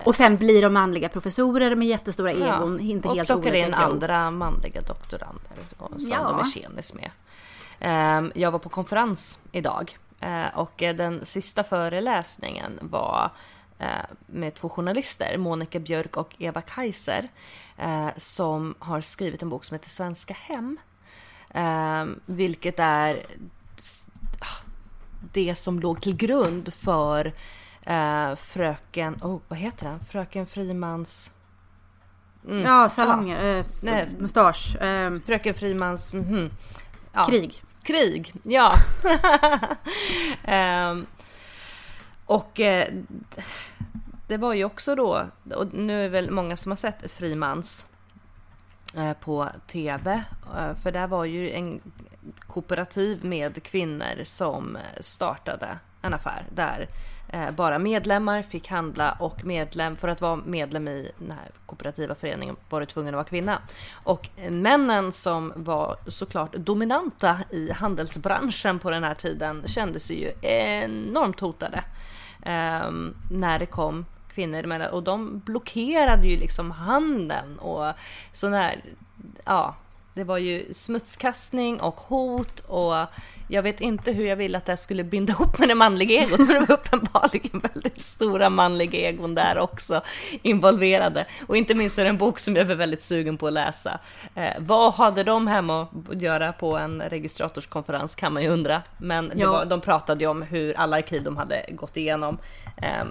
Och sen blir de manliga professorer med jättestora egon, inte och helt plockar in andra manliga doktorander som Ja. de är tjenis med. Ehm, Jag var på konferens idag eh, och eh, den sista föreläsningen var eh, med två journalister, Monica Björk och Eva Kaiser, eh, som har skrivit en bok som heter Svenska hem. Ehm, Vilket är det som låg till grund för eh, fröken, oh, vad heter den? Fröken Frimans... Mm. Ja, salonger, eh, Nej. mustasch, eh, Fröken Frimans... mhm. Ja. krig. Krig, ja. Ehm, och eh, det var ju också då, och nu är det väl många som har sett Frimans eh, på TV, eh, för där var ju en kooperativ med kvinnor som startade en affär där eh, bara medlemmar fick handla och medlem, för att vara medlem i den här kooperativa föreningen var du tvungen att vara kvinna. Och männen som var såklart dominanta i handelsbranschen på den här tiden kände sig ju enormt hotade ehm, när det kom kvinnor emellan. och de blockerade ju liksom handeln och sån här, ja, det var ju smutskastning och hot och jag vet inte hur jag ville att det skulle binda ihop med det manliga egot, men det var uppenbarligen väldigt stora manliga egon där också involverade. Och inte minst är det en bok som jag var väldigt sugen på att läsa. Eh, vad hade de hemma att göra på en registratorskonferens kan man ju undra. Men Ja. var, de pratade ju om hur alla arkiv de hade gått igenom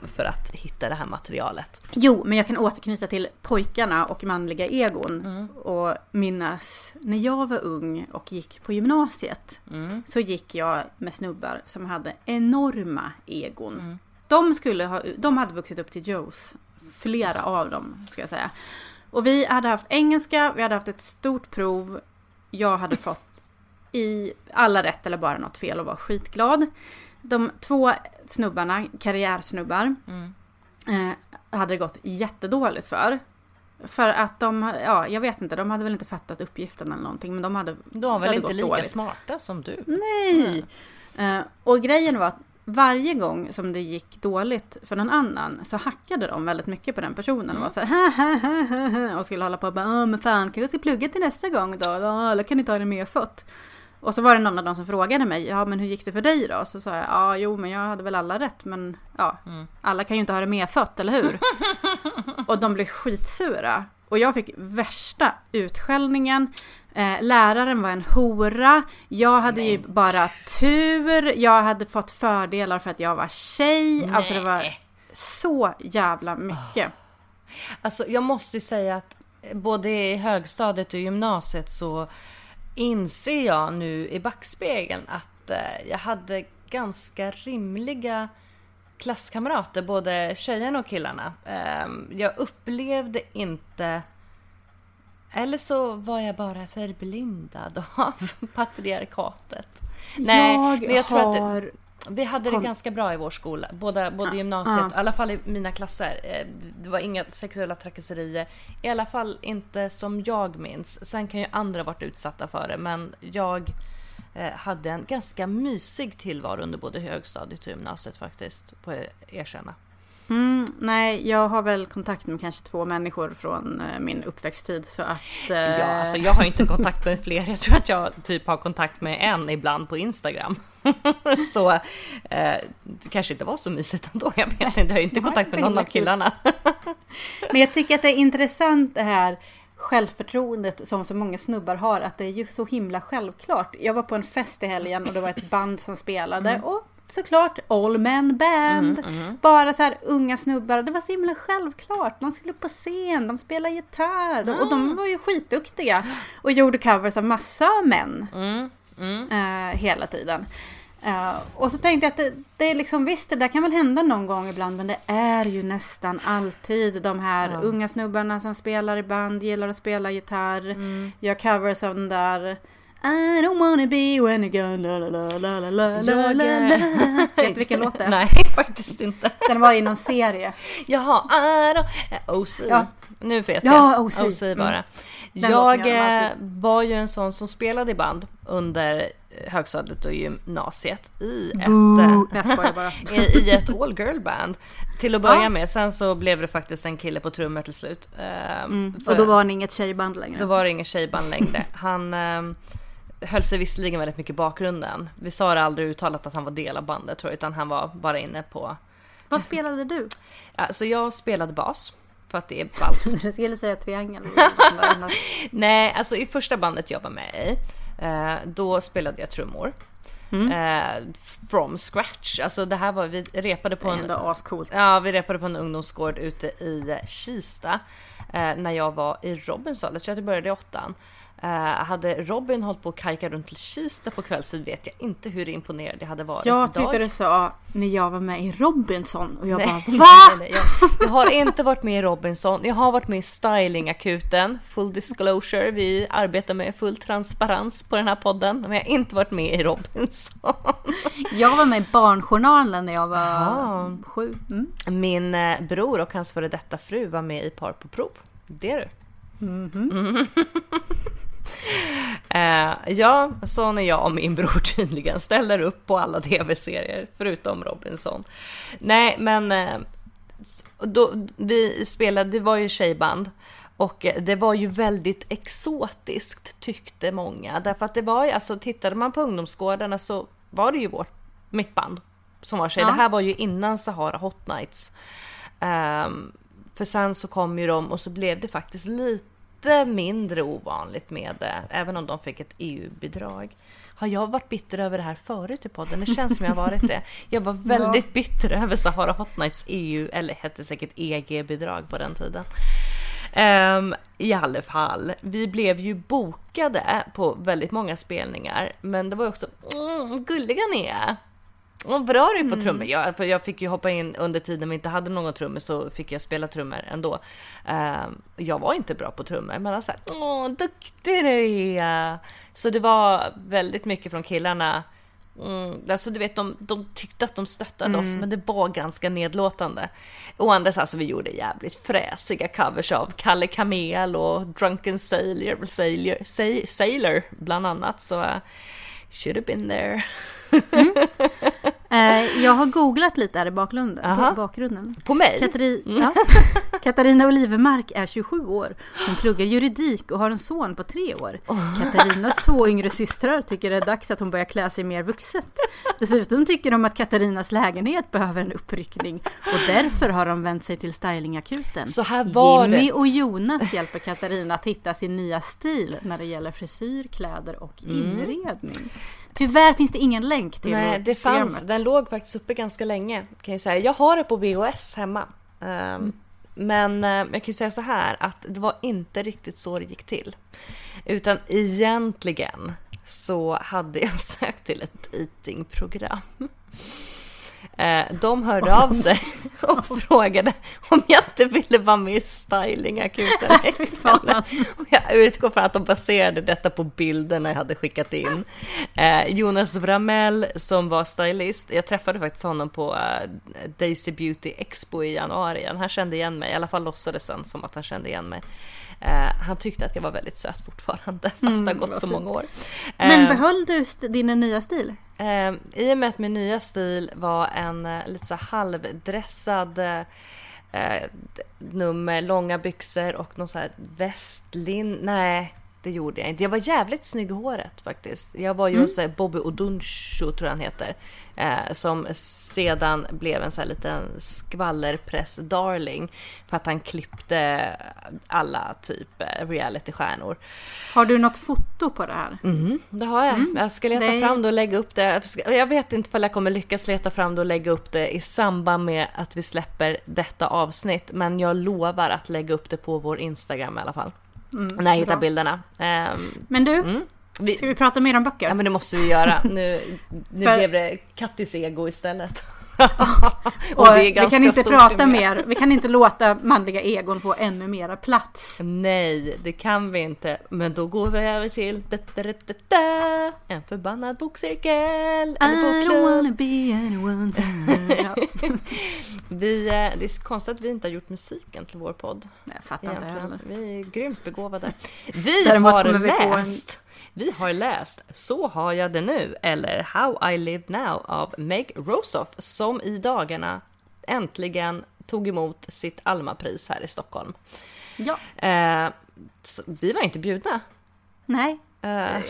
för att hitta det här materialet. Jo, men jag kan återknyta till pojkarna och manliga egon. Och minnas när jag var ung och gick på gymnasiet. Så gick jag med snubbar som hade enorma egon. De, skulle ha, de hade vuxit upp till Joes flera av dem ska jag säga. Och vi hade haft engelska, vi hade haft ett stort prov. Jag hade fått i alla rätt eller bara något fel och var skitglad. De två snubbarna, karriärsnubbar, Mm. eh, hade det gått jättedåligt för. För att de, ja jag vet inte, de hade väl inte fattat uppgiften eller någonting men de hade De var väl inte lika dåligt. smarta som du? Nej! Eh, och grejen var att varje gång som det gick dåligt för någon annan så hackade de väldigt mycket på den personen och var så här och skulle hålla på och bara "Ja, men fan kan jag ska plugga till nästa gång då? Eller kan ni ta det med fött? Och så var det någon av dem som frågade mig, ja men hur gick det för dig då? Så sa jag, ja jo men jag hade väl alla rätt men ja, Mm. alla kan ju inte ha det medfött, eller hur? och de blev skitsura. Och jag fick värsta utskällningen. Eh, läraren var en hora. Jag hade ju bara tur. Jag hade fått fördelar för att jag var tjej. Alltså det var Nej. så jävla mycket. Alltså jag måste ju säga att både i högstadiet och gymnasiet så inser jag nu i backspegeln att eh, jag hade ganska rimliga klasskamrater, både tjejerna och killarna. Ehm, jag upplevde inte eller så var jag bara förblindad av patriarkatet. Nej, jag men jag tror att det- har... vi hade det Kom- ganska bra i vår skola, både, både Ja, gymnasiet, ja. i alla fall i mina klasser. Eh, Det var inga sexuella trakasserier, i alla fall inte som jag minns. Sen kan ju andra varit utsatta för det, men jag eh, hade en ganska mysig tillvaro under både högstadiet och gymnasiet faktiskt, jag erkänna. Mm, nej, jag har väl kontakt med kanske två människor från eh, min uppväxttid så att... eh, Ja, alltså jag har inte kontakt med fler. Jag tror att jag typ har kontakt med en ibland på Instagram. så eh, det kanske inte var så mysigt ändå. Jag vet inte, jag har inte Nej, kontakt med någon av killarna. Men jag tycker att det är intressant det här självförtroendet som så många snubbar har. Att det är ju så himla självklart. Jag var på en fest i helgen och det var ett band som spelade. Mm. Och såklart All Men Band. Bara så här unga snubbar. Det var så himla självklart. De skulle på scen, de spelade gitarr. De, och Ah. de var ju skitduktiga. Och gjorde covers av massa män. Mm, mm. eh, hela tiden. Eh, och så tänkte jag att det, det är liksom visst, det där kan väl hända någon gång ibland, men det är ju nästan alltid de här Ja. unga snubbarna som spelar i band, gillar att spela gitarr, Mm. gör covers av den där I don't wanna be when you go la la la la la la la Jag, la eh. Vet du vilken låt det är? Nej, faktiskt inte. Den var i någon serie. Jaha, I don't... OC. Ja. Nu vet Ja, jag. OC. OC bara. Mm. Jag de eh, var ju en sån som spelade i band under högstadiet och gymnasiet i ett, eh, i, ett all girl band. Till att börja Ja. med. Sen så blev det faktiskt en kille på trummor till slut. Eh, Mm. Och då var han inget tjejband längre. då var det ingen tjejband längre. Han eh, höll sig visserligen väldigt mycket i bakgrunden. Vi sa det aldrig uttalat att han var del av bandet tror jag, utan han var bara inne på... Vad spelade du? Alltså jag spelade bas. För att det är ballt. Jag skulle säga triangel. Nej, alltså i första bandet jag var med i, eh, då spelade jag trummor. Mm. Eh, from scratch. Alltså det här var, vi repade på Det en... Ja, vi repade på en ungdomsgård ute i Kista. Eh, när jag var i Robinson, jag tror att jag började i åttan. Eh, hade Robin hållit på att kajka runt till Kista på kvällstid vet jag inte hur imponerad jag hade varit Jag tyckte du sa när jag var med i Robinson och jag Nej, bara nej, VA? nej, Jag, jag har inte varit med i Robinson. Jag har varit med i Stylingakuten. Full disclosure. Vi arbetar med full transparens på den här podden. Men jag har inte varit med i Robinson. Jag var med i Barnjournalen när jag var Jaha. sju. Mm. Min eh, bror och hans före detta fru var med i Par på prov. Det är du. Mhm. Eh, ja, så när jag och min bror tydligen ställer upp på alla tv-serier förutom Robinson. Nej, men eh, då, vi spelade, det var ju tjejband och eh, det var ju väldigt exotiskt tyckte många. Därför att det var ju, alltså tittade man på ungdomsgårdarna så var det ju vårt, mitt band som var tjej. Ja. Det här var ju innan Sahara Hot Nights. Ehm, för sen så kom ju de och så blev det faktiskt lite mindre ovanligt med det, även om de fick ett EU-bidrag. Har jag varit bitter över det här förut i podden? Det känns som jag varit det. Jag var väldigt bitter över Sahara Hot Nights EU, eller hette säkert EG-bidrag på den tiden. Ehm, I alla fall, vi blev ju bokade på väldigt många spelningar, men det var ju också mm, gulliga ni är. Vad bra du är på trummor. Jag, för jag fick ju hoppa in under tiden vi inte hade någon trummor så fick jag spela trummor ändå. Ehm, jag var inte bra på trummor men jag sa åh duktig du är. Så det var väldigt mycket från killarna. Mm, alltså du vet, de, de tyckte att de stöttade oss, men det var ganska nedlåtande. Och andra alltså, vi gjorde jävligt fräsiga covers av Kalle Kamel och Drunken Sailor, Sailor, Sailor, bland annat. Så uh, should have been there. Eh, jag har googlat lite här i bakgrunden. Bakgrunden. På mig? Katari, ja. Katarina Olivermark är 27 år. Hon pluggar juridik och har en son på tre år. Katarinas två yngre systrar tycker det är dags att hon börjar klä sig mer vuxet. Dessutom tycker de att Katarinas lägenhet behöver en uppryckning och därför har de vänt sig till stylingakuten. Så här var Jimmy det. och Jonas hjälper Katarina att hitta sin nya stil när det gäller frisyr, kläder och inredning. Tyvärr finns det ingen länk till Mm. Nej, det fanns. programmet. Den låg faktiskt uppe ganska länge. Kan jag, säga. jag har det på VHS hemma. Ehm, Men eh, jag kan ju säga så här att det var inte riktigt så det gick till. Utan egentligen så hade jag sökt till ett datingprogram. Eh, De hörde av sig och frågade om jag inte ville vara med i stylingakuten. Och jag utgår från att de baserade detta på bilderna jag hade skickat in. Eh, Jonas Vramell som var stylist, jag träffade faktiskt honom på eh, Daisy Beauty Expo i januari. Han kände igen mig, i alla fall låtsades han som att han kände igen mig. Eh, han tyckte att jag var väldigt söt fortfarande, fast det har gått vad så fint. många år. Men Eh, behöll du din nya stil? Eh, I och med att min nya stil var en eh, lite så halvdressad nummer, långa byxor och någon så här västlin... Nej, det gjorde jag inte. Jag var jävligt snygg i håret faktiskt. Jag var ju hos eh, Bobby Odunsho tror jag han heter. Eh, som sedan blev en så här liten skvallerpress-darling. För att han klippte alla typ eh, realitystjärnor. Har du något foto på det här? Mm, det har jag. Jag ska leta är- fram det och lägga upp det. Jag vet inte om jag kommer lyckas leta fram det och lägga upp det i samband med att vi släpper detta avsnitt. Men jag lovar att lägga upp det på vår Instagram i alla fall. När jag hittar bra. bilderna. Ehm, Men du, mm. vi, ska vi prata mer om böcker? ja men det måste vi göra. Nu, nu För- blev det Kattis ego istället. och är vi kan inte prata i mer. Vi kan inte låta manliga egon få ännu mera plats. Nej, det kan vi inte. Men då går vi över till da, da, da, da, da, en förbannad bokcirkel. Eller bokklubb. be anyone. Vi, eh, det är konstigt att vi inte har gjort musiken till vår podd. Nej, Jag fattar inte heller. Vi är grymt begåvade. Vi Däremot har läst. Vi har läst Så har jag det nu eller How I live now av Meg Rosoff som i dagarna äntligen tog emot sitt Almapris här i Stockholm. Ja, Eh, vi var inte bjudna. nej. Eh,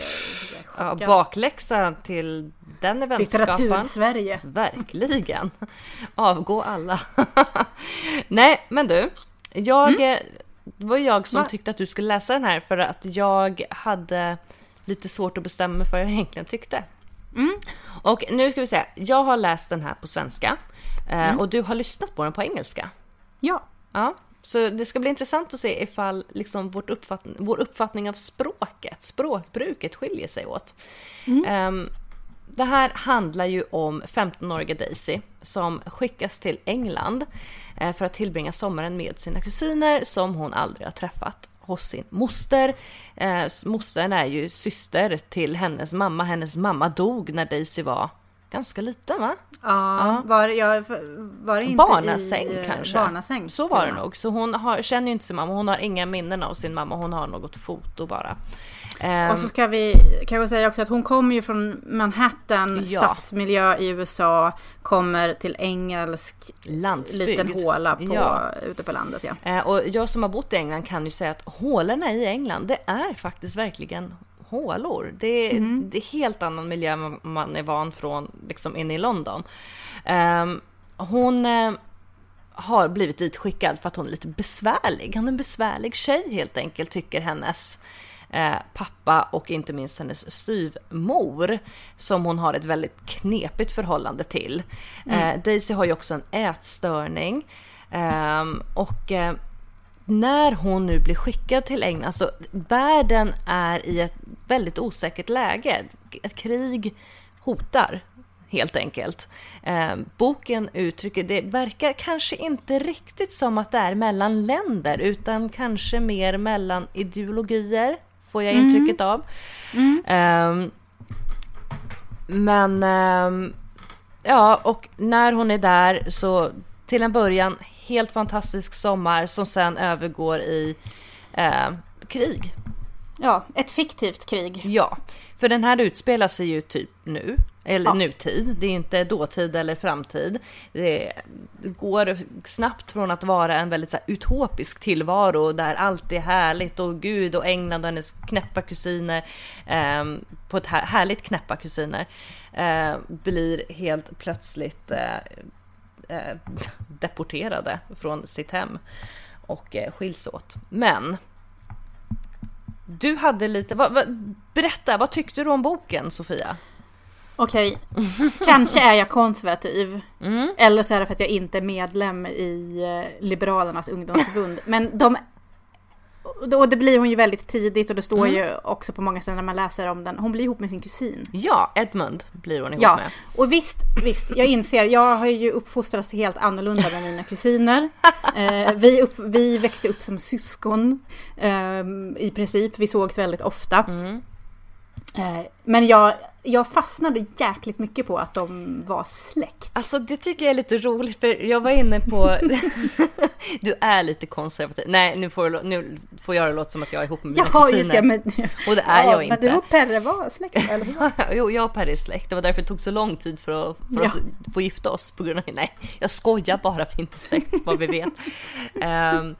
ja, bakläxa till den eventskaparen. Litteratur-Sverige. Verkligen. Avgå alla. Nej, men du. Jag, eh, det var jag som Va? tyckte att du skulle läsa den här för att jag hade lite svårt att bestämma mig för vad jag egentligen tyckte. Mm. Och nu ska vi säga, jag har läst den här på svenska eh, och du har lyssnat på den på engelska. Ja. Ja, så det ska bli intressant att se ifall liksom vårt uppfattning, vår uppfattning av språket, språkbruket skiljer sig åt. Ehm, det här handlar ju om 15-åriga Daisy som skickas till England eh, för att tillbringa sommaren med sina kusiner som hon aldrig har träffat hos sin moster. Eh, mostern är ju syster till hennes mamma. Hennes mamma dog när Daisy var ganska liten va? Ja, var, jag, var det inte barnasäng i, eh, kanske. Barnasäng. Så var det nog. Så hon har, känner ju inte sin mamma. Hon har inga minnen av sin mamma. Hon har något foto bara. Ehm, Och så ska vi kan säga också att hon kommer ju från Manhattan, Ja. stadsmiljö i USA, kommer till engelsk landsbygd. liten håla på, Ja. ute på landet. Ja. Eh, och jag som har bott i England kan ju säga att hålorna i England, det är faktiskt verkligen hålor. Det är, Mm. det är helt annan miljö än man är van från liksom inne i London. Ehm, hon eh, har blivit dit skickad för att hon är lite besvärlig. Hon är en besvärlig tjej helt enkelt, tycker hennes eh, pappa och inte minst hennes styvmor som hon har ett väldigt knepigt förhållande till. Eh, Daisy har ju också en ätstörning Ehm, och eh, när hon nu blir skickad till England, alltså världen är i ett väldigt osäkert läge. Ett krig hotar helt enkelt. Eh, boken uttrycker, det verkar kanske inte riktigt som att det är mellan länder utan kanske mer mellan ideologier, får jag intrycket av. Eh, men ehm, ja, och när hon är där så till en början helt fantastisk sommar som sen övergår i eh, krig. Ja, ett fiktivt krig. Ja, för den här utspelar sig ju typ nu, eller Ja. nutid. Det är inte dåtid eller framtid. Det går snabbt från att vara en väldigt så här, utopisk tillvaro där allt är härligt och Gud och England och hennes knäppa kusiner ehm, på ett här, härligt knäppa kusiner eh, blir helt plötsligt eh, eh, deporterade från sitt hem och eh, skiljs åt. Men du hade lite, vad, vad, berätta, vad tyckte du om boken Sofia? Okej, kanske är jag konservativ. Mm. Eller så är det för att jag inte är medlem i eh, Liberalernas ungdomsförbund. Men de... Och det blir hon ju väldigt tidigt och det står Mm. ju också på många ställen när man läser om den. Hon blir ihop med sin kusin. Ja, Edmund blir hon ihop Ja, med. och visst, visst, jag inser, jag har ju uppfostrats helt annorlunda med mina kusiner. Eh, vi, upp, vi växte upp som syskon eh, i princip, vi sågs väldigt ofta. Mm. Eh, men jag, jag fastnade jäkligt mycket på att de var släkt. Alltså det tycker jag är lite roligt för jag var inne på... du är lite konservativ. Nej, nu får, jag- nu får jag det låta som att jag är ihop med mina Jaha, kusiner. det, men... Och det är ja, jag Men inte. du och Perre var släkt, eller hur? Jo, jag och Per är släkt. Det var därför det tog så lång tid för, att, för Ja. oss att få gifta oss. På grund av, nej, jag skojar bara, vi är inte släkt vad vi vet. Ehm,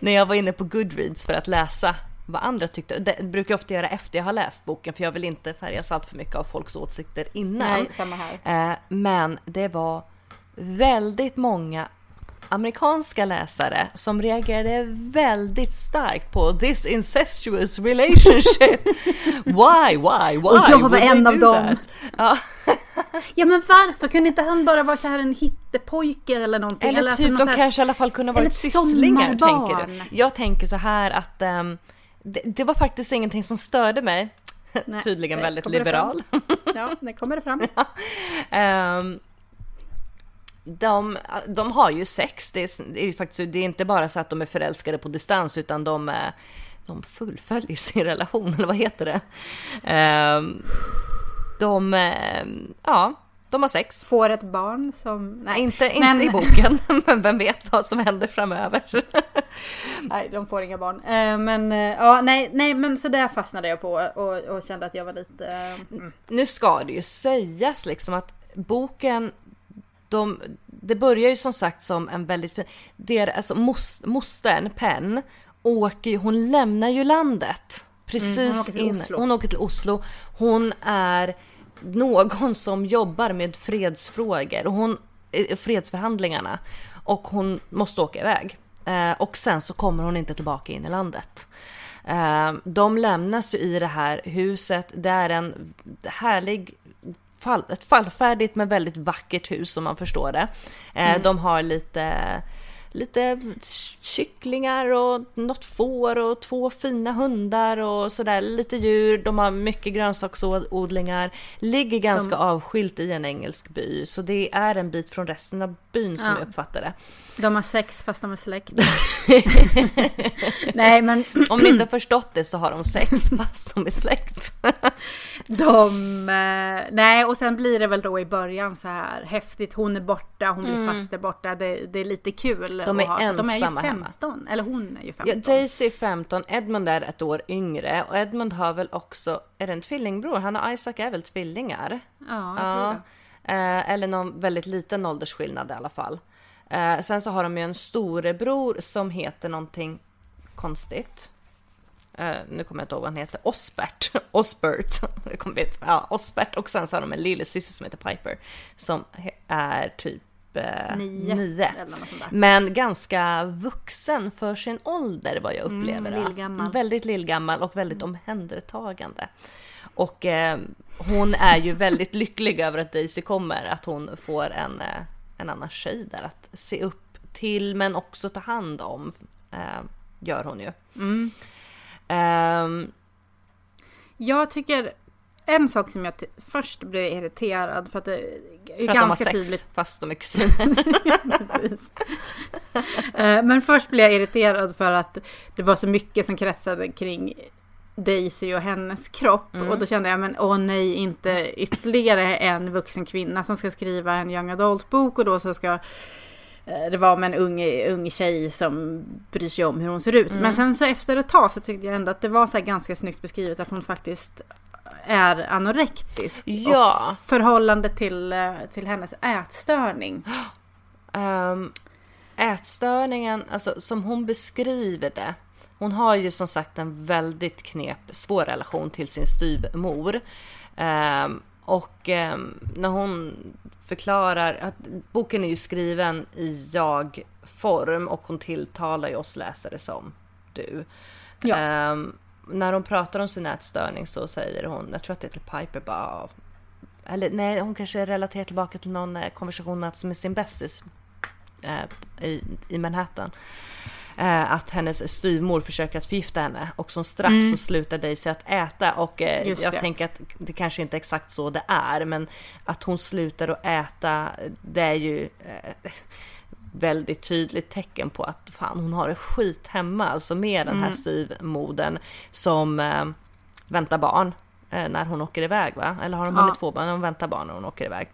när jag var inne på Goodreads för att läsa vad andra tyckte, det brukar jag ofta göra efter jag har läst boken för jag vill inte färgas allt för mycket av folks åsikter innan. Nej, samma här. Eh, men det var väldigt många amerikanska läsare som reagerade väldigt starkt på this incestuous relationship. Why, why, why? Och jag var en av dem. Ja, Ja men varför kunde inte han bara vara så här en hittepojke eller någonting? eller alltså typ, någon de kanske i alla fall kunde eller varit sysslingar, tänker du? Jag tänker så här att ehm, det, det var faktiskt ingenting som störde mig. Nej, Tydligen väldigt liberal. Ja, det kommer det fram. Ehm, de, de har ju sex, det är, det är faktiskt det är inte bara så att de är förälskade på distans utan de, de fullföljer sin relation, eller vad heter det? Ehm, de, eh, ja, de har sex. Får ett barn som... Nej, Inte, inte men- i boken, men vem vet vad som händer framöver. nej de får inga barn. Eh, men eh, ja, nej, nej, men så där fastnade jag på och, och kände att jag var lite... eh, mm. nu ska det ju sägas liksom att boken, de, det börjar ju som sagt som en väldigt fin, det är, alltså mos, mostern Penn åker ju, hon lämnar ju landet. Precis Mm, hon åker till innan- Oslo. hon åker till Oslo. Hon är någon som jobbar med fredsfrågor och hon, eh, fredsförhandlingarna och hon måste åka iväg. Eh, och sen så kommer hon inte tillbaka in i landet. Eh, de lämnas ju i det här huset. Det är en härlig fall, ett fallfärdigt men väldigt vackert hus som man förstår det. Eh, De har lite, lite kycklingar och något får och två fina hundar och sådär, lite djur. De har mycket grönsaksodlingar, ligger ganska avskilt i en engelsk by, så det är en bit från resten av byn som Ja. jag uppfattar det. De har sex fast de är släkt. nej, men Om ni inte har förstått det så har de sex fast de är släkt. de... eh, nej, och sen blir det väl då i början så här häftigt. Hon är borta, hon blir fast där borta. Det, det är lite kul. De är att ha, De är ju ensamma hemma. 15. Eller hon är ju Ja, 15. Daisy är 15, Edmund är ett år yngre och Edmund har väl också, är det en tvillingbror? Han och Isaac är väl tvillingar? Ja, jag tror det. Eh, eller någon väldigt liten åldersskillnad i alla fall. Eh, sen så har de ju en storebror som heter någonting konstigt. Eh, nu kommer jag inte ihåg vad han heter. Osbert. Osbert. Jag kommer inte, ja, Osbert. Och sen så har de en lillasyster som heter Piper. Som är typ Nio. nio. Eller något sånt där. Men ganska vuxen för sin ålder vad jag upplever Mm, lillgammal. Väldigt lillgammal och väldigt omhändertagande. Och eh, hon är ju väldigt lycklig över att Daisy kommer, att hon får en, eh, en annan tjej där att se upp till men också ta hand om. Eh, gör hon ju. Mm. Ehm, Jag tycker en sak som jag först blev irriterad för att det är För att de har ganska sex tydligt. fast de är kusiner. Precis. Eh, Men först blev jag irriterad för att det var så mycket som kretsade kring Daisy och hennes kropp. Mm. Och då kände jag, men åh nej, inte ytterligare en vuxen kvinna som ska skriva en young adult-bok och då så ska eh, det vara med en ung, ung tjej som bryr sig om hur hon ser ut. Mm. Men sen så efter ett tag så tyckte jag ändå att det var så här ganska snyggt beskrivet att hon faktiskt är anorektisk. Ja. Och förhållande till, eh, till hennes ätstörning. Um, ätstörningen, alltså som hon beskriver det. Hon har ju som sagt en väldigt knep, svår relation till sin styvmor. Ehm, och ehm, när hon förklarar att boken är ju skriven i jag-form och hon tilltalar ju oss läsare som du. Ja. Ehm, när hon pratar om sin ätstörning så säger hon, jag tror att det är till Piper bara, eller nej, hon kanske relaterar tillbaka till någon eh, konversation hon haft med sin bästis eh, i, i Manhattan. Eh, att hennes styvmor försöker att förgifta henne och som straff Mm. så slutar Daisy att äta och eh, jag det. tänker att det kanske inte är exakt så det är men att hon slutar att äta det är ju eh, väldigt tydligt tecken på att fan hon har det skit hemma alltså med den här Mm. styvmodern som eh, väntar barn eh, när hon åker iväg va? Eller har hon Ja. hunnit få barn? Hon väntar barn när hon åker iväg.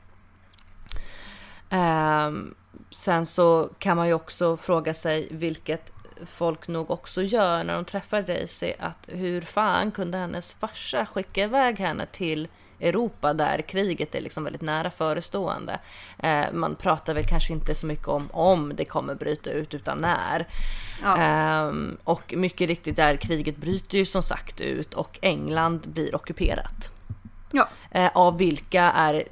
Ehm, sen så kan man ju också fråga sig, vilket folk nog också gör när de träffar Daisy, att hur fan kunde hennes farsa skicka iväg henne till Europa där kriget är liksom väldigt nära förestående. Eh, man pratar väl kanske inte så mycket om om det kommer bryta ut utan när. Ja. Ehm, och mycket riktigt där kriget bryter ju som sagt ut och England blir ockuperat. Ja. Eh, av vilka är,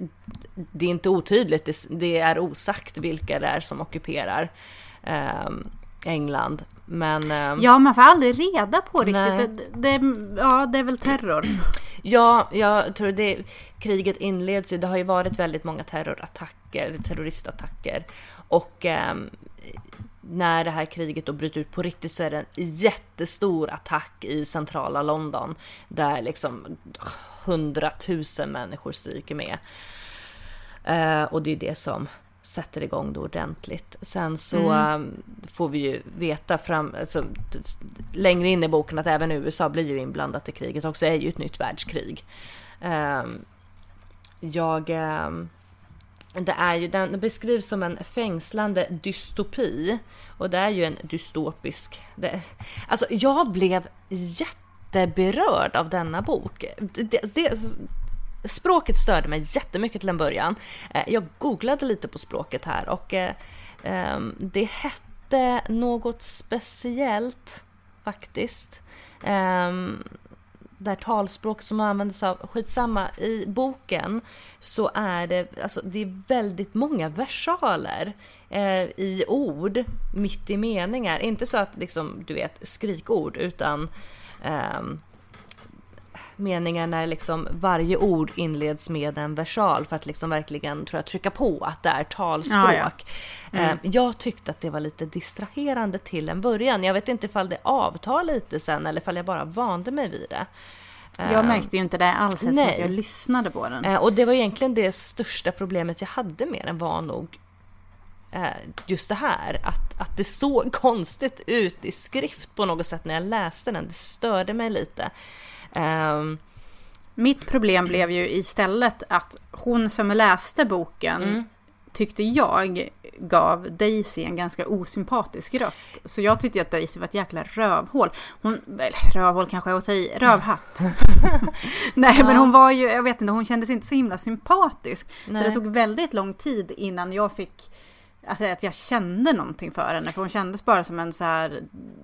det är inte otydligt, det, det är osagt vilka det är som ockuperar ehm, England. Men ehm, Ja, man får aldrig reda på riktigt. Det, det, ja, det är väl terror. Ja, jag tror det kriget inleds ju. Det har ju varit väldigt många terrorattacker, terroristattacker och eh, när det här kriget då bryter ut på riktigt så är det en jättestor attack i centrala London där liksom hundratusen människor stryker med. Eh, och det är det som sätter igång det ordentligt. Sen så eh, får vi ju veta fram, alltså, längre in i boken att även USA blir ju inblandat i kriget också, är ju ett nytt världskrig. Ehm, jag... ehm, det är ju, den beskrivs som en fängslande dystopi och det är ju en dystopisk... Det, alltså jag blev jätteberörd av denna bok. Det, det, språket störde mig jättemycket till en början. Eh, jag googlade lite på språket här och eh, ehm, det hette något speciellt faktiskt. Ehm, det här talspråket som användes av, skitsamma, i boken så är det, alltså det är väldigt många versaler eh, i ord mitt i meningar. Inte så att liksom, du vet, skrikord utan ehm, meningar när liksom varje ord inleds med en versal för att liksom verkligen tror jag, trycka på att det är talspråk. Ja, ja. Mm. Eh, Jag tyckte att det var lite distraherande till en början. Jag vet inte ifall det avtar lite sen eller ifall jag bara vande mig vid det. Jag Eh, märkte ju inte det alls eftersom nej. att jag lyssnade på den. Eh, Och det var egentligen det största problemet jag hade med den var nog just det här att, att det såg konstigt ut i skrift på något sätt när jag läste den. Det störde mig lite. Ehm, Mitt problem blev ju istället att hon som läste boken Mm. tyckte jag gav Daisy en ganska osympatisk röst. Så jag tyckte att Daisy var ett jäkla rövhål. Hon, eller rövhål kanske jag ta i, rövhatt. Nej men Ja. hon var ju, jag vet inte, hon kändes inte så himla sympatisk. Nej. Så det tog väldigt lång tid innan jag fick Alltså att jag kände någonting för henne, för hon kändes bara som en så här,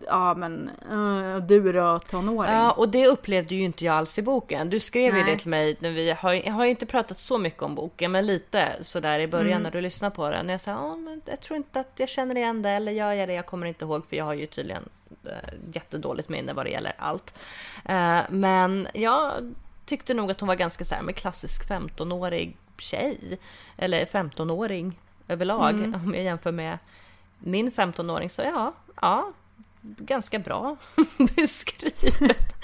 ja men, uh, du då tonåring. Ja, och det upplevde ju inte jag alls i boken. Du skrev ju Nej. det till mig när vi har, jag har ju inte pratat så mycket om boken, men lite sådär i början Mm. när du lyssnade på den. Jag sa, ja, men jag tror inte att jag känner igen det, eller gör jag det? Jag kommer inte ihåg, för jag har ju tydligen äh, jättedåligt minne vad det gäller allt. Eh, men jag tyckte nog att hon var ganska så här med klassisk 15-årig tjej, eller 15-åring överlag, Mm. om jag jämför med min 15-åring. Så ja, ja, ganska bra beskrivet.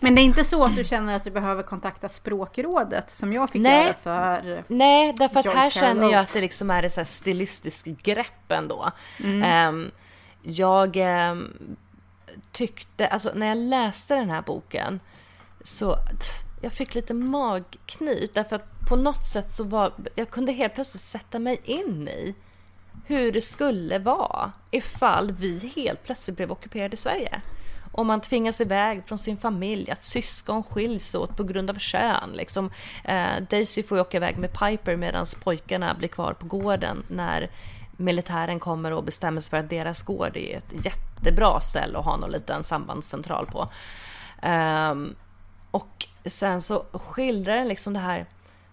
Men det är inte så att du känner att du behöver kontakta språkrådet som jag fick Nej. göra för... Nej, därför att här Carol känner jag att det liksom är ett stilistiskt grepp ändå. Mm. Ehm, jag ehm, tyckte, alltså när jag läste den här boken så jag fick lite magknip därför att på något sätt så var, jag kunde helt plötsligt sätta mig in i hur det skulle vara ifall vi helt plötsligt blev ockuperade i Sverige. Om man tvingas iväg från sin familj, att syskon skiljs åt på grund av kön. Liksom. Eh, Daisy får ju åka iväg med Piper medan pojkarna blir kvar på gården när militären kommer och bestämmer sig för att deras gård är ett jättebra ställe att ha någon liten sambandscentral på. Eh, och sen så skildrar den liksom det här,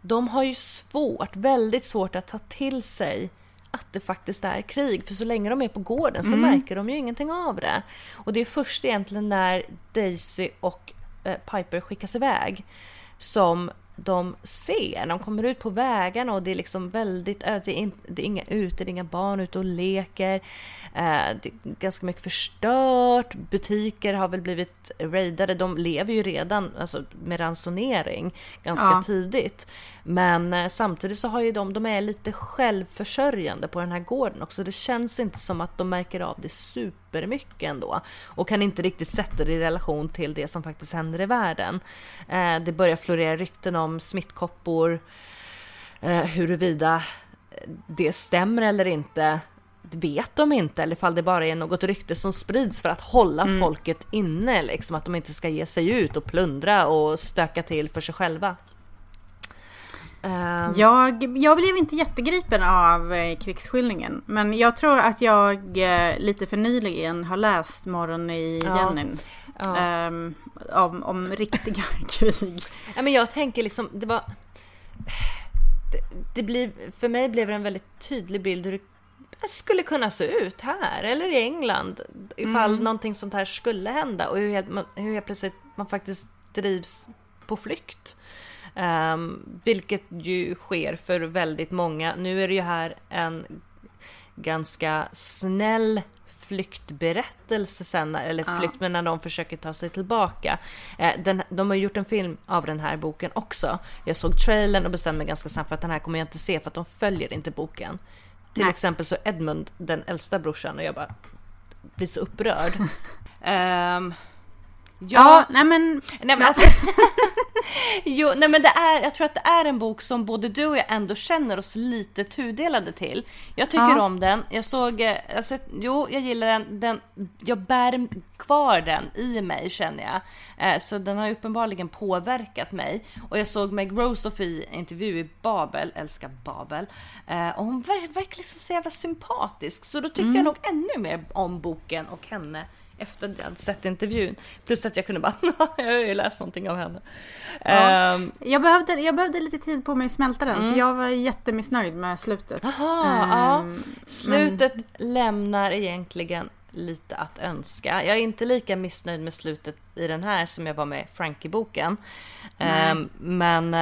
de har ju svårt, väldigt svårt att ta till sig att det faktiskt är krig. För så länge de är på gården så märker de ju ingenting av det. Och det är först egentligen när Daisy och eh, Piper skickas iväg som de ser. De kommer ut på vägarna och det är liksom väldigt, ö- det är, in, det är inga ute, det är inga barn ute och leker. Eh, det är ganska mycket förstört. Butiker har väl blivit raidade. De lever ju redan alltså, med ransonering ganska Ja. tidigt. Men eh, samtidigt så har ju de, de är lite självförsörjande på den här gården också. Det känns inte som att de märker av det supermycket ändå. Och kan inte riktigt sätta det i relation till det som faktiskt händer i världen. Eh, det börjar florera rykten om smittkoppor. Eh, huruvida det stämmer eller inte vet de inte eller ifall det bara är något rykte som sprids för att hålla folket inne liksom att de inte ska ge sig ut och plundra och stöka till för sig själva. Ehm, Jag, jag blev inte jättegripen av eh, krigsskildringen. Men jag tror att jag eh, lite för nyligen har läst Morgon i Ja. Ja. ehm, om, om riktiga krig. Ja, men jag tänker liksom, det var... Det, det blir, för mig blev det en väldigt tydlig bild hur det skulle kunna se ut här eller i England ifall Mm. någonting sånt här skulle hända och hur helt, hur helt plötsligt man faktiskt drivs på flykt. Ehm, vilket ju sker för väldigt många. Nu är det ju här en ganska snäll flyktberättelse sen, eller Ja. flykt, men när de försöker ta sig tillbaka. Eh, den, de har gjort en film av den här boken också. Jag såg trailern och bestämde mig ganska snabbt för att den här kommer jag inte se för att de följer inte boken. Till Nej. exempel så Edmund, den äldsta brorsan, och jag bara blir så upprörd. Ehm, Ja, nej men... Nej men alltså, jo, nej men det är, jag tror att det är en bok som både du och jag ändå känner oss lite tudelade till. Jag tycker Ja. om den, jag såg, eh, alltså, jo jag gillar den, den, jag bär kvar den i mig känner jag. Eh, så den har ju uppenbarligen påverkat mig. Och jag såg Meg Rosoff i intervju i Babel, älskar Babel. Eh, och hon ver- verkar liksom så jävla sympatisk. Så då tyckte jag nog ännu mer om boken och henne efter att jag hade sett intervjun. Plus att jag kunde bara, jag har ju läst någonting av henne. Ja. Ehm, Jag behövde, jag behövde lite tid på mig att smälta den. För jag var jättemissnöjd med slutet. Jaha, ja. Ehm, Slutet lämnar egentligen lite att önska. Jag är inte lika missnöjd med slutet i den här som jag var med Frankie-boken. Ehm, men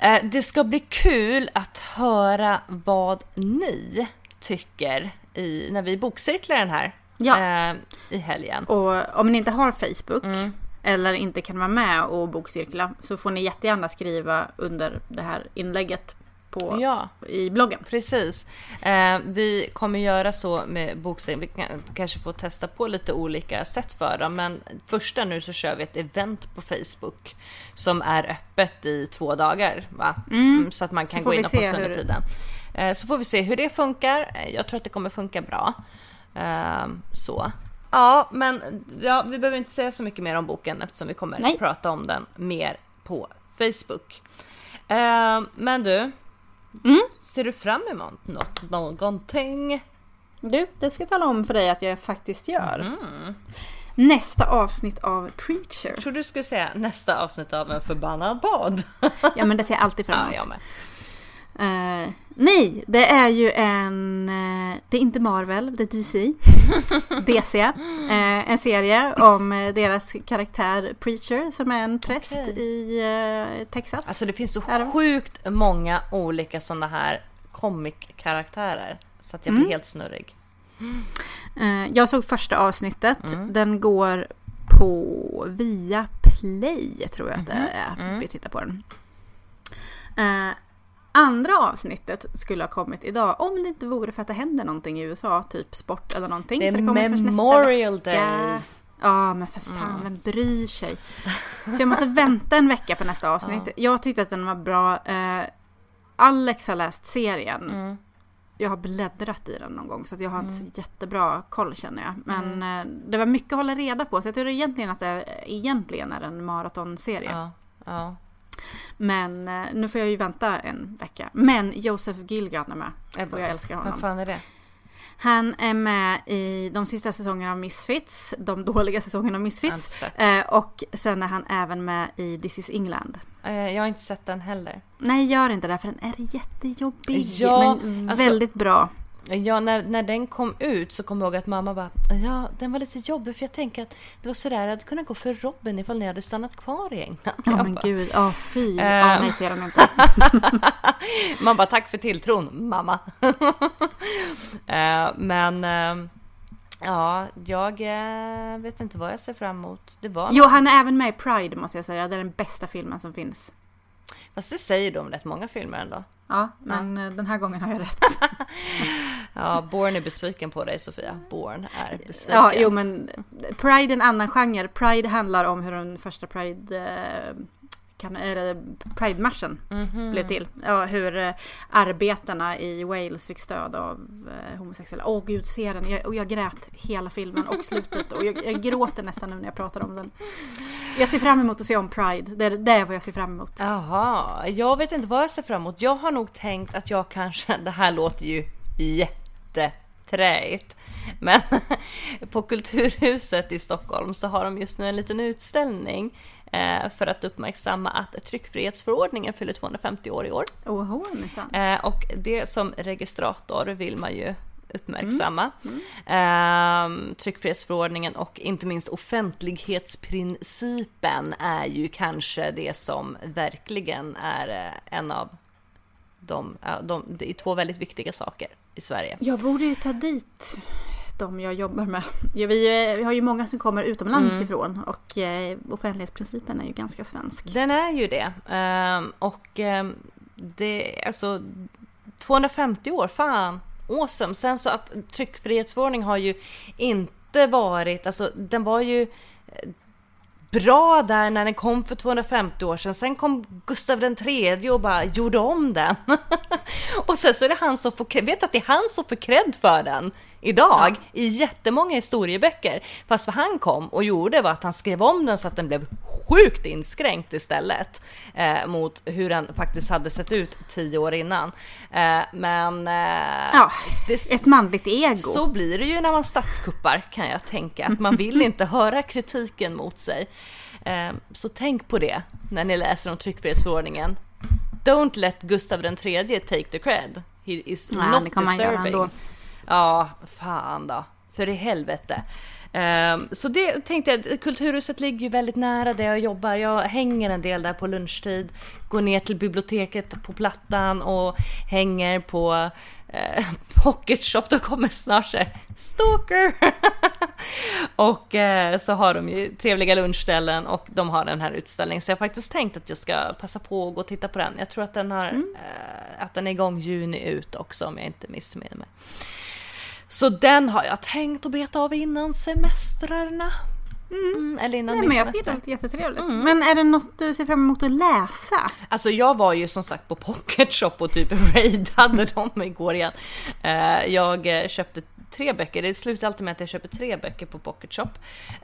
eh, det ska bli kul att höra vad ni tycker i, när vi bokcirklar den här Ja. eh, i helgen. Och om ni inte har Facebook Mm. eller inte kan vara med och bokcirkla så får ni jättegärna skriva under det här inlägget på, Ja. i bloggen. Precis. Eh, vi kommer göra så med bokserien. Vi kan, kanske får testa på lite olika sätt för dem. Men första nu så kör vi ett event på Facebook som är öppet i två dagar. Va? Mm, så att man kan gå in och posta under tiden. Eh, så får vi se hur det funkar. Jag tror att det kommer funka bra. Eh, så. Ja, men ja, vi behöver inte säga så mycket mer om boken eftersom vi kommer Nej. prata om den mer på Facebook. Eh, men du, Mm. Ser du fram emot något, någonting? Du, det ska jag tala om för dig att jag faktiskt gör. Mm. Nästa avsnitt av Preacher. Jag trodde du skulle säga nästa avsnitt av en förbannad podd. Ja men det ser jag alltid fram Ja, emot. jag Eh, nej, det är ju en... eh, det är inte Marvel, det är DC. DC. eh, en serie om deras karaktär Preacher som är en präst Okej. i Texas. Alltså det finns så sjukt många olika sådana här comic-karaktärer. Så att jag blir Mm. helt snurrig. Jag såg första avsnittet. Mm. Den går på via Play tror jag att det är. Mm. Vi tittar på den. Andra avsnittet skulle ha kommit idag om det inte vore för att det händer någonting i USA, typ sport eller någonting. Det är Så nästa Memorial. Day. Ja, men för fan, Mm. vem bryr sig? Så jag måste vänta en vecka på nästa avsnitt. Ja. Jag tyckte att den var bra. Eh, Alex har läst serien. Mm. Jag har bläddrat i den någon gång så jag har inte Mm. så jättebra koll känner jag. Men eh, det var mycket att hålla reda på så jag tror egentligen att det egentligen är en maratonserie. Ja, ja. Men eh, nu får jag ju vänta en vecka. Men Joseph Gilgan är med och jag älskar Vad honom. fan är det? Han är med i de sista säsongerna av Misfits, de dåliga säsongerna av Misfits. Eh, och sen är han även med i This is England. Eh, Jag har inte sett den heller. Nej, gör inte det för den är jättejobbig. Ja, men alltså- väldigt bra. Ja, när, när den kom ut så kommer jag ihåg att mamma bara Ja, den var lite jobbig för jag tänker att det var sådär, det hade kunnat gå för Robin ifall ni hade stannat kvar i England. Ja Jag men bara, gud, ja fy. Eh. Ja, nej, ser den inte. Man bara tack för tilltron, mamma. Eh, men eh, ja, jag eh, vet inte vad jag ser fram emot. Det var Jo, han är även med i Pride måste jag säga. Det är den bästa filmen som finns. Fast det säger de om rätt många filmer ändå. Ja, men eh, den här gången har jag rätt. Ja, Born är besviken på dig Sofia. Born är besviken. Ja, jo men Pride är en annan genre. Pride handlar om hur den första Pride... Eh, kan, äh, Pride-marschen Mhm. blev till. Ja, hur eh, arbetarna i Wales fick stöd av eh, homosexuella. Åh gud, se den. Jag, och jag grät hela filmen och slutet. Och jag, jag gråter nästan nu när jag pratar om den. Jag ser fram emot att se om Pride. Det, är- det är vad jag ser fram emot. Jaha, jag vet inte vad jag ser fram emot. Jag har nog tänkt att jag kanske, det här låter ju jätteträigt, men på Kulturhuset i Stockholm så har de just nu en liten utställning eh, för att uppmärksamma att tryckfrihetsförordningen fyller 250 år i år. Oho. Eh, och det som registrator vill man ju uppmärksamma. Mm. Ehm, tryckfrihetsförordningen och inte minst offentlighetsprincipen är ju kanske det som verkligen är eh, en av de, de, det är två väldigt viktiga saker i Sverige. Jag borde ju ta dit de jag jobbar med. Ja, vi, eh, vi har ju många som kommer utomlands Mm. ifrån och eh, offentlighetsprincipen är ju ganska svensk. Den är ju det. Ehm, och ehm, det, alltså 250 år, fan, awesome. Sen så att tryckfrihetsförordning har ju inte varit, alltså den var ju eh, bra där när den kom för 250 år sedan. Sen kom Gustav tredje och bara gjorde om den. och sen så är det han som får, vet du att det är han som får cred för den idag i jättemånga historieböcker. Fast vad han kom och gjorde var att han skrev om den så att den blev sjukt inskränkt istället eh, mot hur den faktiskt hade sett ut tio år innan. Eh, men eh, Ja, det, Ett manligt ego. så blir det ju när man statskuppar kan jag tänka. Att man vill inte höra kritiken mot sig. Eh, Så tänk på det när ni läser om tryckfrihetsförordningen. Don't let Gustav tredje take the cred. He is Nej, not deserving. Ja, fan då. För i helvete. Ehm, så det tänkte jag, Kulturhuset ligger ju väldigt nära där jag jobbar. Jag hänger en del där på lunchtid, går ner till biblioteket på Plattan och hänger på eh, Pocket Shop. Då kommer snart så här, Stalker! och eh, så har de ju trevliga lunchställen och de har den här utställningen. Så jag har faktiskt tänkt att jag ska passa på att gå och titta på den. Jag tror att den, har, eh, att den är igång juni ut också om jag inte missminner mig. Så den har jag tänkt att beta av innan semestrarna. Mm, eller innan Nej, min men jag semester. det jättetrevligt. Mm. Men är det något du ser fram emot att läsa? Alltså jag var ju som sagt på Pocket Shop och typ raidade dem igår igen. Eh, Jag eh, köpte tre böcker, det slutar alltid med att jag köper tre böcker på Pocket Shop.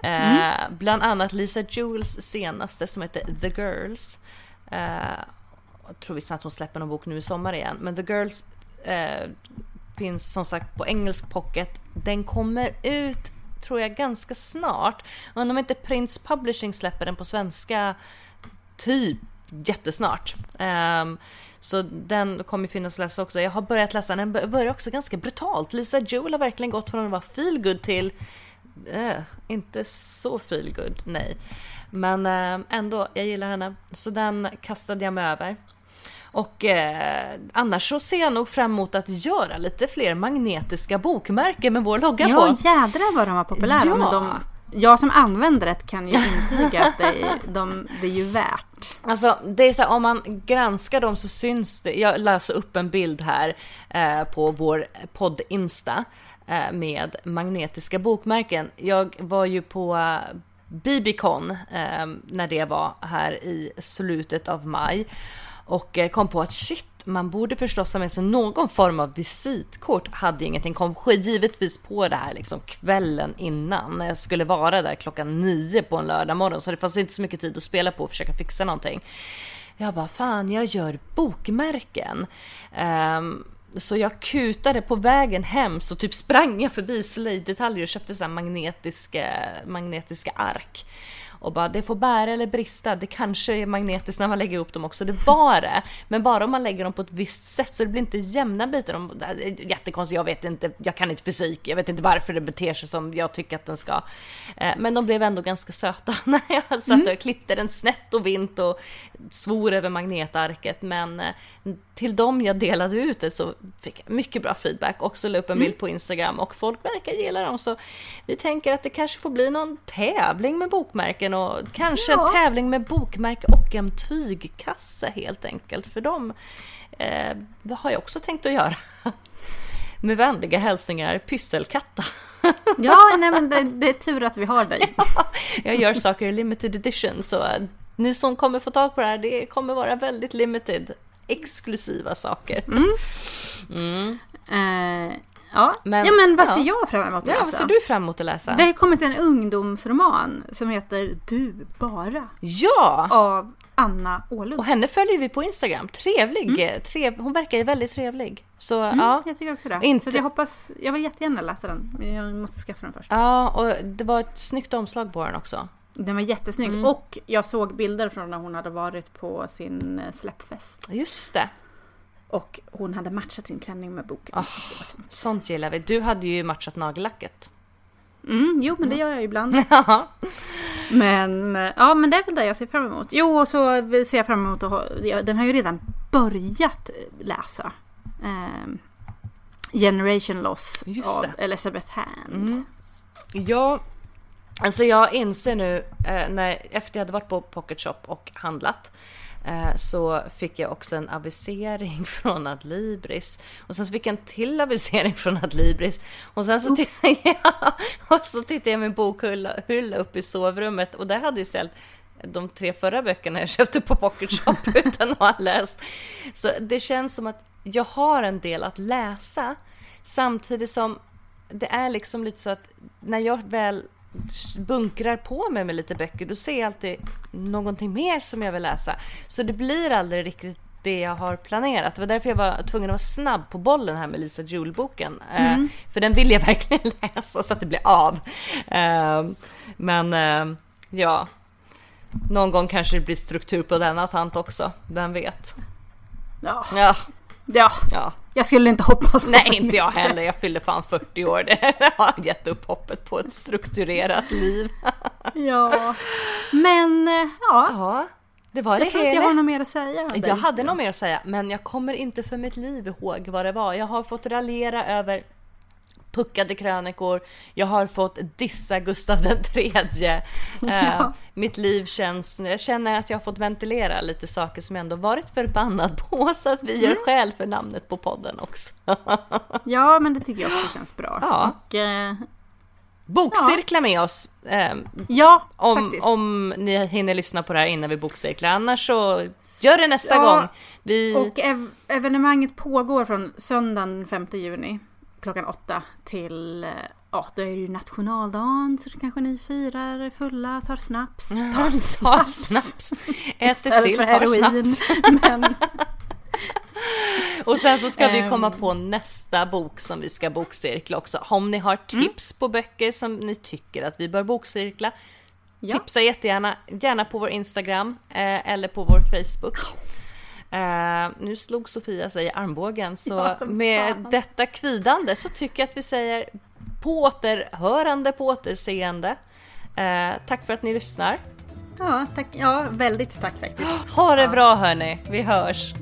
Eh, Bland annat Lisa Jewels senaste som heter The Girls. Jag tror visst att hon släpper någon bok nu i sommar igen, men The Girls finns som sagt på engelsk pocket. Den kommer ut tror jag ganska snart. Undrar om inte Prince Publishing släpper den på svenska typ jättesnart. Um, så den kommer finnas att läsa också. Jag har börjat läsa den, den börjar också ganska brutalt. Lisa Jewel har verkligen gått från att vara feelgood till uh, inte så feelgood, nej. Men uh, ändå, jag gillar henne. Så den kastade jag mig över. Och eh, annars så ser jag nog fram emot att göra lite fler magnetiska bokmärken med vår logga Ja, på. jädrar vad de var populära. Ja. Men de, jag som använder det kan ju intyga att det är, de, det är ju värt. Alltså det är så här, om man granskar dem så syns det. Jag läser upp en bild här eh, på vår podd Insta eh, med magnetiska bokmärken. Jag var ju på eh, Bibicon eh, när det var här i slutet av maj och eh, kom på att shit, man borde förstås ha med sig någon form av visitkort. Hade ingenting, kom givetvis på det här liksom kvällen innan när jag skulle vara där klockan nio på en lördag morgon så det fanns inte så mycket tid att spela på och försöka fixa någonting. Jag bara fan, jag gör bokmärken. Um, så jag kutade på vägen hem så typ sprang jag förbi slöjddetaljer och köpte så här magnetiska, magnetiska ark. Och bara det får bära eller brista, det kanske är magnetiskt när man lägger upp dem också, det var det. Men bara om man lägger dem på ett visst sätt så det blir inte jämna bitar. De, jättekonstigt, jag vet inte, jag kan inte fysik, jag vet inte varför det beter sig som jag tycker att den ska. Eh, Men de blev ändå ganska söta när jag satt och klippte den snett och vint och svor över magnetarket. Men eh, till dem jag delade ut det så fick jag mycket bra feedback. Också la upp en bild på Instagram och folk verkar gilla dem. Så vi tänker att det kanske får bli någon tävling med bokmärken och kanske en Ja. tävling med bokmärke och en tygkasse helt enkelt. För dem eh, det har jag också tänkt att göra. Med vänliga hälsningar Pysselkatta. Ja, nej men det, det är tur att vi har dig. Jag gör saker i limited edition så ni som kommer få tag på det här, det kommer vara väldigt limited exklusiva saker. Mm. Eh, ja. Men- ja, men vad ja. ser jag fram emot att Ja, vad läsa? ser du fram emot att läsa? Det har kommit en ungdomsroman som heter Du bara Ja! av Anna Åhlund. Och henne följer vi på Instagram. Trevlig! eh, Trev... Hon verkar ju väldigt trevlig. Så Mm, ja. Jag tycker också det. Inte- Så jag hoppas, jag vill jättegärna läsa den, men jag måste skaffa den först. Ja, och det var ett snyggt omslag på den också. Den var jättesnygg Mm. och jag såg bilder från när hon hade varit på sin eh, släppfest. Just det. Och hon hade matchat sin klänning med boken. Ah. Sånt gillar vi. Du hade ju matchat nagellacket. Mm, jo, men det gör jag ibland. Men eh, ja, men det är väl det jag ser fram emot. Jo, och så ser jag fram emot att ha, den har ju redan börjat läsa. Ehm, Generation Loss Just av det. Elizabeth Hand. Mm. Ja, alltså jag inser nu eh, när efter jag hade varit på Pocket Shop och handlat eh, så fick jag också en avisering från Adlibris. Och sen så fick jag en till avisering från Adlibris. Och sen så tittade jag, och så tittade jag min bokhylla hylla upp i sovrummet. Och där hade ju ställt de tre förra böckerna jag köpte på Pocket Shop utan att ha läst. Så det känns som att jag har en del att läsa. Samtidigt som det är liksom lite så att när jag väl bunkrar på mig med lite böcker då ser jag alltid någonting mer som jag vill läsa. Så det blir aldrig riktigt det jag har planerat. Det var därför jag var tvungen att vara snabb på bollen här med Lisa Joule-boken. Eh, för den vill jag verkligen läsa så att det blir av. Eh, men eh, ja, någon gång kanske det blir struktur på denna tant också. Vem vet? Ja, Ja, ja, ja. Jag skulle inte hoppas på Nej, så inte jag heller. Jag fyller fan 40 år. Det har gett upp hoppet på ett strukturerat liv. Ja, men eh, ja, Ja, det var jag det tror inte jag har något mer att säga. Jag hade nog mer att säga, men jag kommer inte för mitt liv ihåg vad det var. Jag har fått raljera över puckade krönikor. Jag har fått dissa Gustav den tredje. Eh, Ja. mitt liv känns, jag känner att jag har fått ventilera lite saker som jag ändå varit förbannad på så att vi Mm. gör skäl för namnet på podden också. Ja, men det tycker jag också känns bra. Ja. Och, eh, Bokcirkla med oss eh, ja, om, faktiskt. om ni hinner lyssna på det här innan vi bokcirklar. Annars så gör det nästa Ja, gång. Vi... Och ev- evenemanget pågår från söndagen 5 juni klockan 8 till, eh, ja då är det ju nationaldagen så kanske ni firar fulla, tar snaps. Tar, tar snaps. Äter Istället sill, tar heroin. snaps. Men Och sen så ska vi Ehm. komma på nästa bok som vi ska bokcirkla också. Om ni har tips på böcker som ni tycker att vi bör bokcirkla. ja, Tipsa jättegärna, gärna på vår Instagram eh, eller på vår Facebook. Eh, nu slog Sofia sig i armbågen så Ja, med fan. detta kvidande så tycker jag att vi säger på återhörande, på återseende. Eh, tack för att ni lyssnar. ja, tack, ja, väldigt tack faktiskt. Ha det bra hörni, vi hörs!